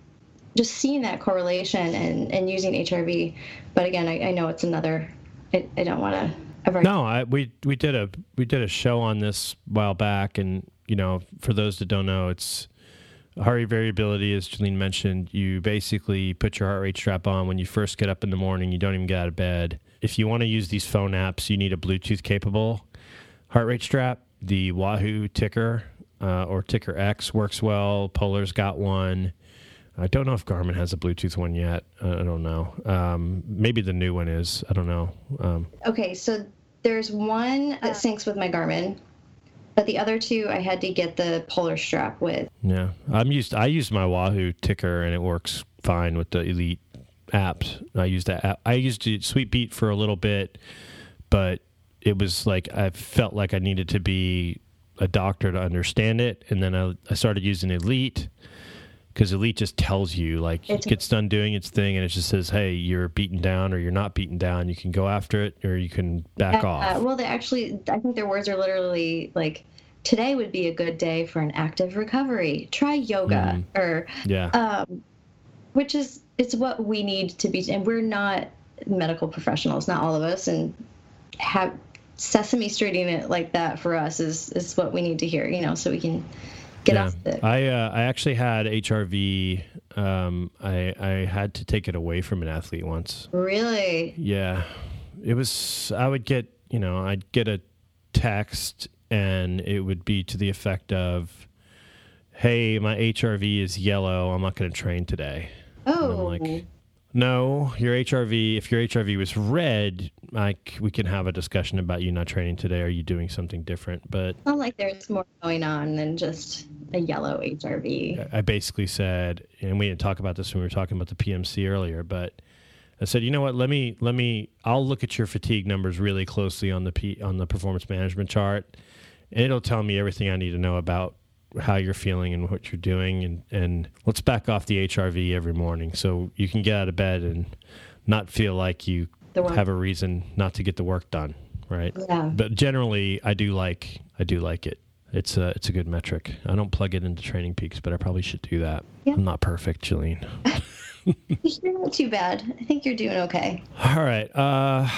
just seeing that correlation and, and using HRV. But again, I, I know it's another. I, I don't want to. ever. No, I, we we did a we did a show on this while back, and you know, for those that don't know, it's heart rate variability, as Jaleen mentioned. You basically put your heart rate strap on when you first get up in the morning. You don't even get out of bed. If you want to use these phone apps, you need a Bluetooth capable heart rate strap. The Wahoo TICKR uh, or TICKR X works well. Polar's got one. I don't know if Garmin has a Bluetooth one yet. I don't know. Um, maybe the new one is. I don't know. Um, Okay, so there's one that syncs with my Garmin, but the other two I had to get the polar strap with. Yeah, I'm used. I use my Wahoo TICKR, and it works fine with the Elite apps. I used that. App. I used Sweet Beat for a little bit, but it was like I felt like I needed to be a doctor to understand it, and then I, I started using Elite because Elite just tells you like it gets done doing its thing, and it just says, "Hey, you're beaten down, or you're not beaten down. You can go after it, or you can back Uh, off." well, they actually, I think their words are literally like, "Today would be a good day for an active recovery. Try yoga," or yeah, um, which is it's what we need to be. And we're not medical professionals, not all of us, and have sesame streeting it like that for us is is what we need to hear. You know, so we can get yeah. it. I uh, I actually had HRV. Um, I I had to take it away from an athlete once. Really? Yeah, it was. I would get you know I'd get a text and it would be to the effect of, "Hey, my HRV is yellow. I'm not going to train today." And I'm Oh, like, no, your HRV. If your HRV was red, like we can have a discussion about you not training today. Are you doing something different? But not like there's more going on than just a yellow HRV. I basically said, and we didn't talk about this when we were talking about the PMC earlier, but I said, you know what? Let me let me. I'll look at your fatigue numbers really closely on the P, on the performance management chart, and it'll tell me everything I need to know about how you're feeling and what you're doing, and and let's back off the HRV every morning so you can get out of bed and not feel like you have a reason not to get the work done, right? Yeah. But generally, I do like I do like it. It's a it's a good metric. I don't plug it into TrainingPeaks, but I probably should do that. Yeah. I'm not perfect, Jillian. You're not too bad. I think you're doing okay. All right. Uh,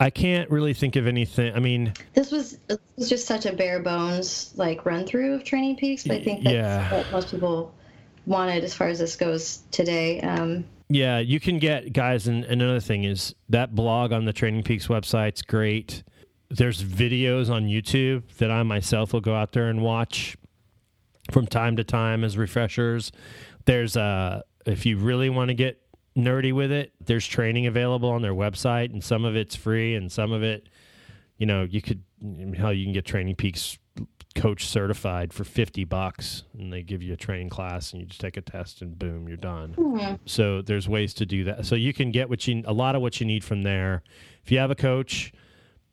I can't really think of anything. I mean, This was this was just such a bare bones like run through of TrainingPeaks, but I think that's Yeah. what most people wanted as far as this goes today. Um, yeah, you can get guys. And, another thing is that blog on the TrainingPeaks website's great. There's videos on YouTube that I myself will go out there and watch from time to time as refreshers. There's uh if you really want to get nerdy with it, there's training available on their website, and some of it's free, and some of it, you know, you could how you can get TrainingPeaks coach certified for 50 bucks and they give you a training class and you just take a test and boom you're done. So there's ways to do that. So you can get what you a lot of what you need from there. If you have a coach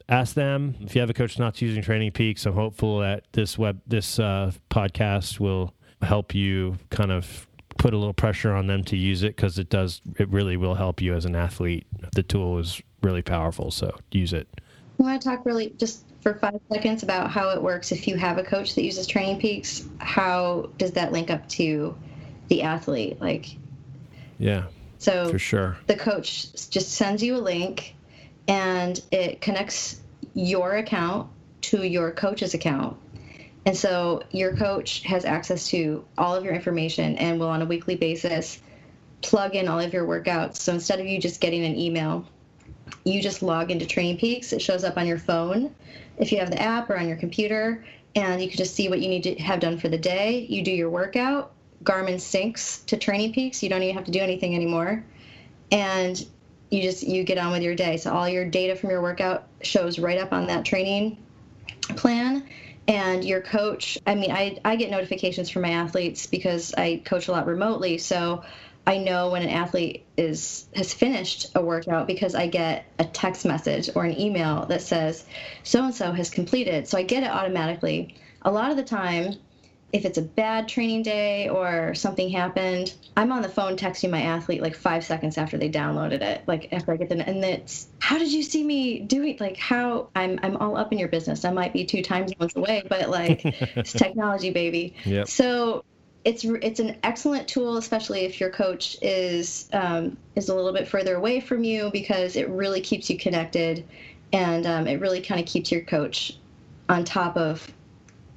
ask them. If you have a coach not using TrainingPeaks i'm hopeful that this web this uh, podcast will help you kind of put a little pressure on them to use it because it does it really will help you as an athlete the tool is really powerful so use it I want to talk really just for five seconds about how it works if you have a coach that uses TrainingPeaks. How does that link up to the athlete? Like, yeah so for sure the coach just sends you a link and it connects your account to your coach's account. And so your coach has access to all of your information and will on a weekly basis plug in all of your workouts. So instead of you just getting an email, you just log into TrainingPeaks. It shows up on your phone if you have the app or on your computer, and you can just see what you need to have done for the day. You do your workout. Garmin syncs to TrainingPeaks. You don't even have to do anything anymore and you just you get on with your day so all your data from your workout shows right up on that training plan and your coach i mean i, I get notifications from my athletes because i coach a lot remotely. So i know when an athlete is has finished a workout because i get a text message or an email that says so and so has completed. So i get it automatically. A lot of the time if it's a bad training day or something happened, I'm on the phone texting my athlete like five seconds after they downloaded it. Like after I get the and it's how did you see me doing? Like how I'm I'm all up in your business. I might be two time zones away, but like it's technology, baby. Yep. So it's it's an excellent tool, especially if your coach is um, is a little bit further away from you, because it really keeps you connected, and um, it really kind of keeps your coach on top of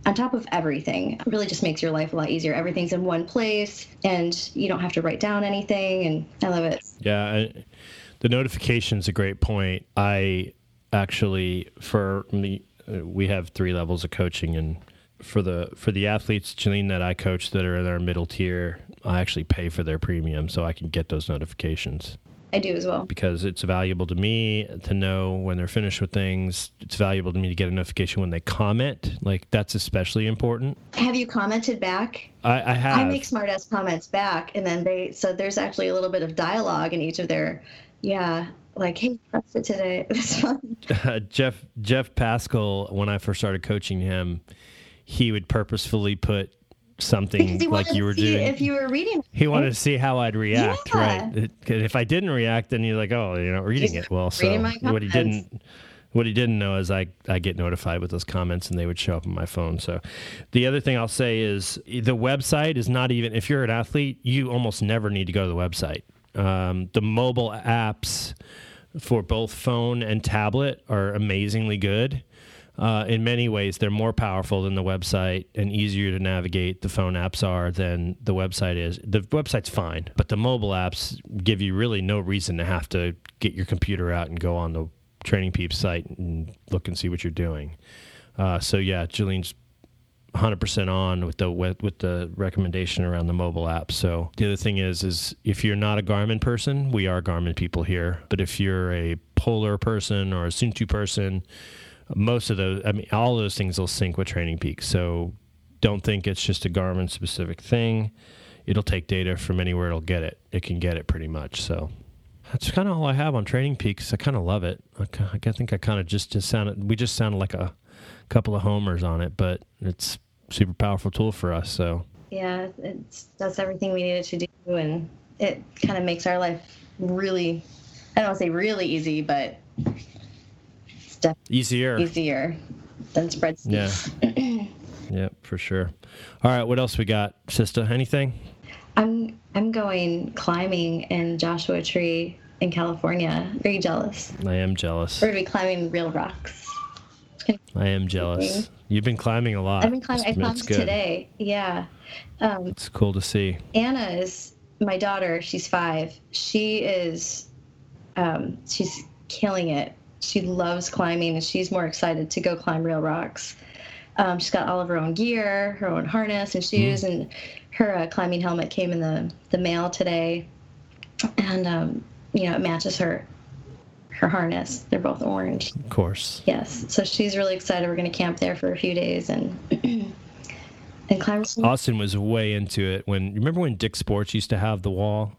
on top of everything it really just makes your life a lot easier. Everything's in one place and you don't have to write down anything and i love it. Yeah, I, the notification's a great point. I actually for me, uh, we have three levels of coaching, and for the for the athletes, Janine, that I coach that are in our middle tier, I actually pay for their premium so I can get those notifications i do as well because it's valuable to me to know when they're finished with things. It's valuable to me to get a notification when they comment. Like that's especially important. have you commented back I, I have. i make smart ass comments back and then they so there's actually a little bit of dialogue in each of their yeah like hey press it today uh, Jeff Jeff Pascal when I first started coaching him, he would purposefully put something like you were doing. if you were reading he wanted to see how I'd react, Yeah. right? 'cause if I didn't react, then you're like, oh, you're not reading He's it well. So what he didn't. What he didn't know is I, I get notified with those comments and they would show up on my phone. So the other thing I'll say is the website is not even, if you're an athlete, you almost never need to go to the website. Um, the mobile apps for both phone and tablet are amazingly good. Uh, in many ways, they're more powerful than the website and easier to navigate. The phone apps are than the website is. The website's fine, but the mobile apps give you really no reason to have to get your computer out and go on the TrainingPeaks site and look and see what you're doing. Uh, so yeah, Jaleen's 100% on with the with, the recommendation around the mobile app. So the other thing is is if you're not a Garmin person, we are Garmin people here. But if you're a Polar person or a Suunto person, most of those I mean all those things will sync with TrainingPeaks. So don't think it's just a Garmin specific thing. It'll take data from anywhere it'll get it. It can get it pretty much. So that's kind of all I have on TrainingPeaks. I kind of love it. I, I think I kind of just, just sounded we just sounded like a couple of homers on it, but it's super powerful tool for us. So yeah, it does everything we needed to do, and it kind of makes our life really, I don't want to say really easy, but definitely easier, easier than spreadsheets. Yeah. yep, for sure. All right, what else we got, Sista? Anything? I'm I'm going climbing in Joshua Tree in California. Very jealous. I am jealous. We're gonna be climbing real rocks. I am jealous. You've been climbing a lot. I've been climbing. I climbed today. Yeah. Um, it's cool to see. Anna is my daughter. She's five. She is. Um, she's killing it. She loves climbing, and she's more excited to go climb real rocks. Um, she's got all of her own gear, her own harness and shoes, mm. and her uh, climbing helmet came in the the mail today, and um, you know it matches her her harness. They're both orange. Of course. Yes. So she's really excited. We're going to camp there for a few days and and climb. Austin was way into it when. Remember when Dick Sports used to have the wall?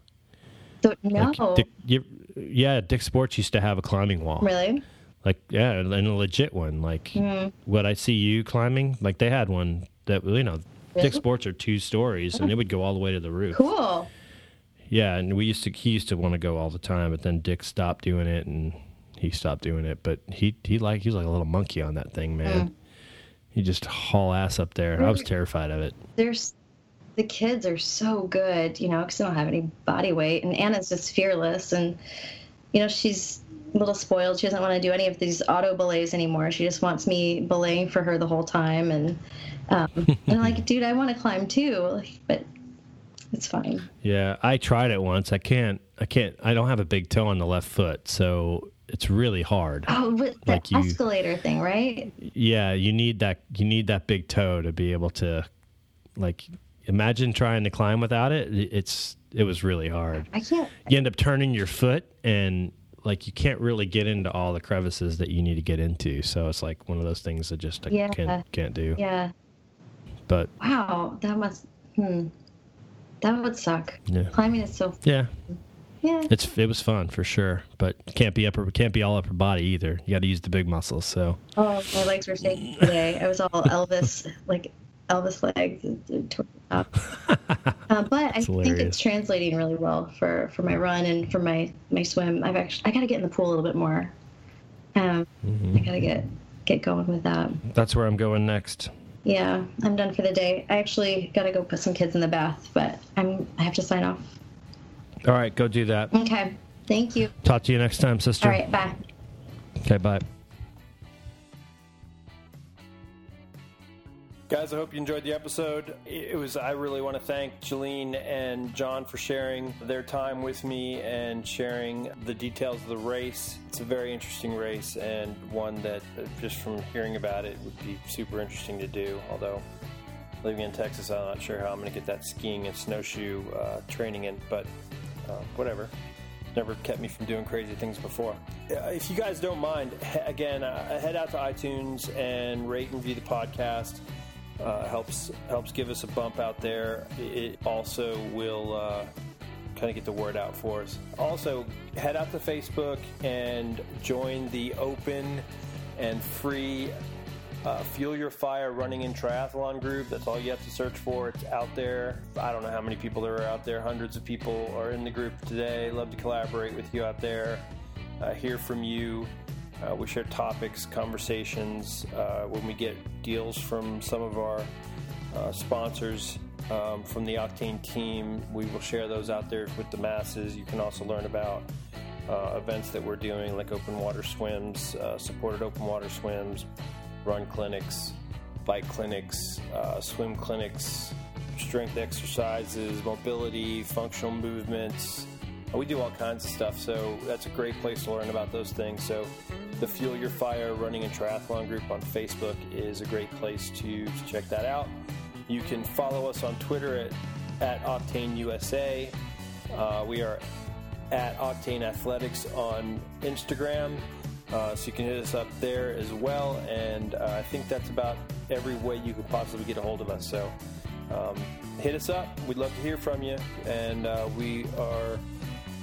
No. Like Dick, you, yeah, Dick Sports used to have a climbing wall. Really? Like yeah, and a legit one. Like mm-hmm. what I see you climbing. Like they had one that you know. Really? Dick Sports are two stories, and it would go all the way to the roof. Cool. Yeah, and we used to he used to want to go all the time, but then Dick stopped doing it and he stopped doing it. But he he like he was like a little monkey on that thing, man. Mm. He just haul ass up there. I was terrified of it. There's the kids are so good, you know, because they don't have any body weight, and Anna's just fearless, and you know she's a little spoiled. She doesn't want to do any of these auto belays anymore. She just wants me belaying for her the whole time, and um, and I'm like, dude, I want to climb too, but it's fine. Yeah, I tried it once. I can't. I can't. I don't have a big toe on the left foot, so it's really hard. Oh, with the like you, escalator thing, right? Yeah, you need that. You need that big toe to be able to, like, imagine trying to climb without it. It's it was really hard. I can't. You end up turning your foot and like you can't really get into all the crevices that you need to get into. So it's like one of those things that just yeah. can't can't do. Yeah. But wow, that must. Hmm. That would suck. Yeah. Climbing is so. Yeah. Yeah. It's it was fun for sure, but can't be upper can't be all upper body either. You got to use the big muscles. So. Oh, my legs were shaking today. I was all Elvis like Elvis legs uh, but I think it's translating really well for for my run and for my my swim. I've actually I got to get in the pool a little bit more. Um, mm-hmm. I got to get get going with that. That's where I'm going next. Yeah, I'm done for the day. I actually got to go put some kids in the bath, but I'm I have to sign off. All right, go do that. Okay. Thank you. Talk to you next time, sister. All right, bye. Okay, bye. Guys, I hope you enjoyed the episode. It was I really want to thank Jaleen and John for sharing their time with me and sharing the details of the race. It's a very interesting race and one that uh, just from hearing about it would be super interesting to do. Although living in Texas, I'm not sure how I'm going to get that skiing and snowshoe uh, training in, but uh, whatever never kept me from doing crazy things before. If you guys don't mind, again, uh, head out to iTunes and rate and review the podcast uh, helps helps give us a bump out there. It also will uh, kind of get the word out for us. Also, head out to Facebook and join the open and free uh, Fuel Your Fire Running and Triathlon group. That's all you have to search for. It's out there. I don't know how many people there are out there. Hundreds of people are in the group today. Love to collaborate with you out there. Uh, hear from you. Uh, we share topics, conversations. Uh, when we get deals from some of our uh, sponsors um, from the Octane team, we will share those out there with the masses. You can also learn about uh, events that we're doing, like open water swims, uh, supported open water swims, run clinics, bike clinics, uh, swim clinics, strength exercises, mobility, functional movements. We do all kinds of stuff, so that's a great place to learn about those things. So, the Fuel Your Fire Running and Triathlon group on Facebook is a great place to, to check that out. You can follow us on Twitter at, at Octane USA. Uh, we are at Octane Athletics on Instagram. Uh, so you can hit us up there as well. And uh, I think that's about every way you could possibly get a hold of us. So um, hit us up. We'd love to hear from you. And uh, we are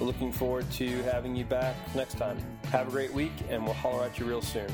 looking forward to having you back next time. Have a great week, and we'll holler at you real soon.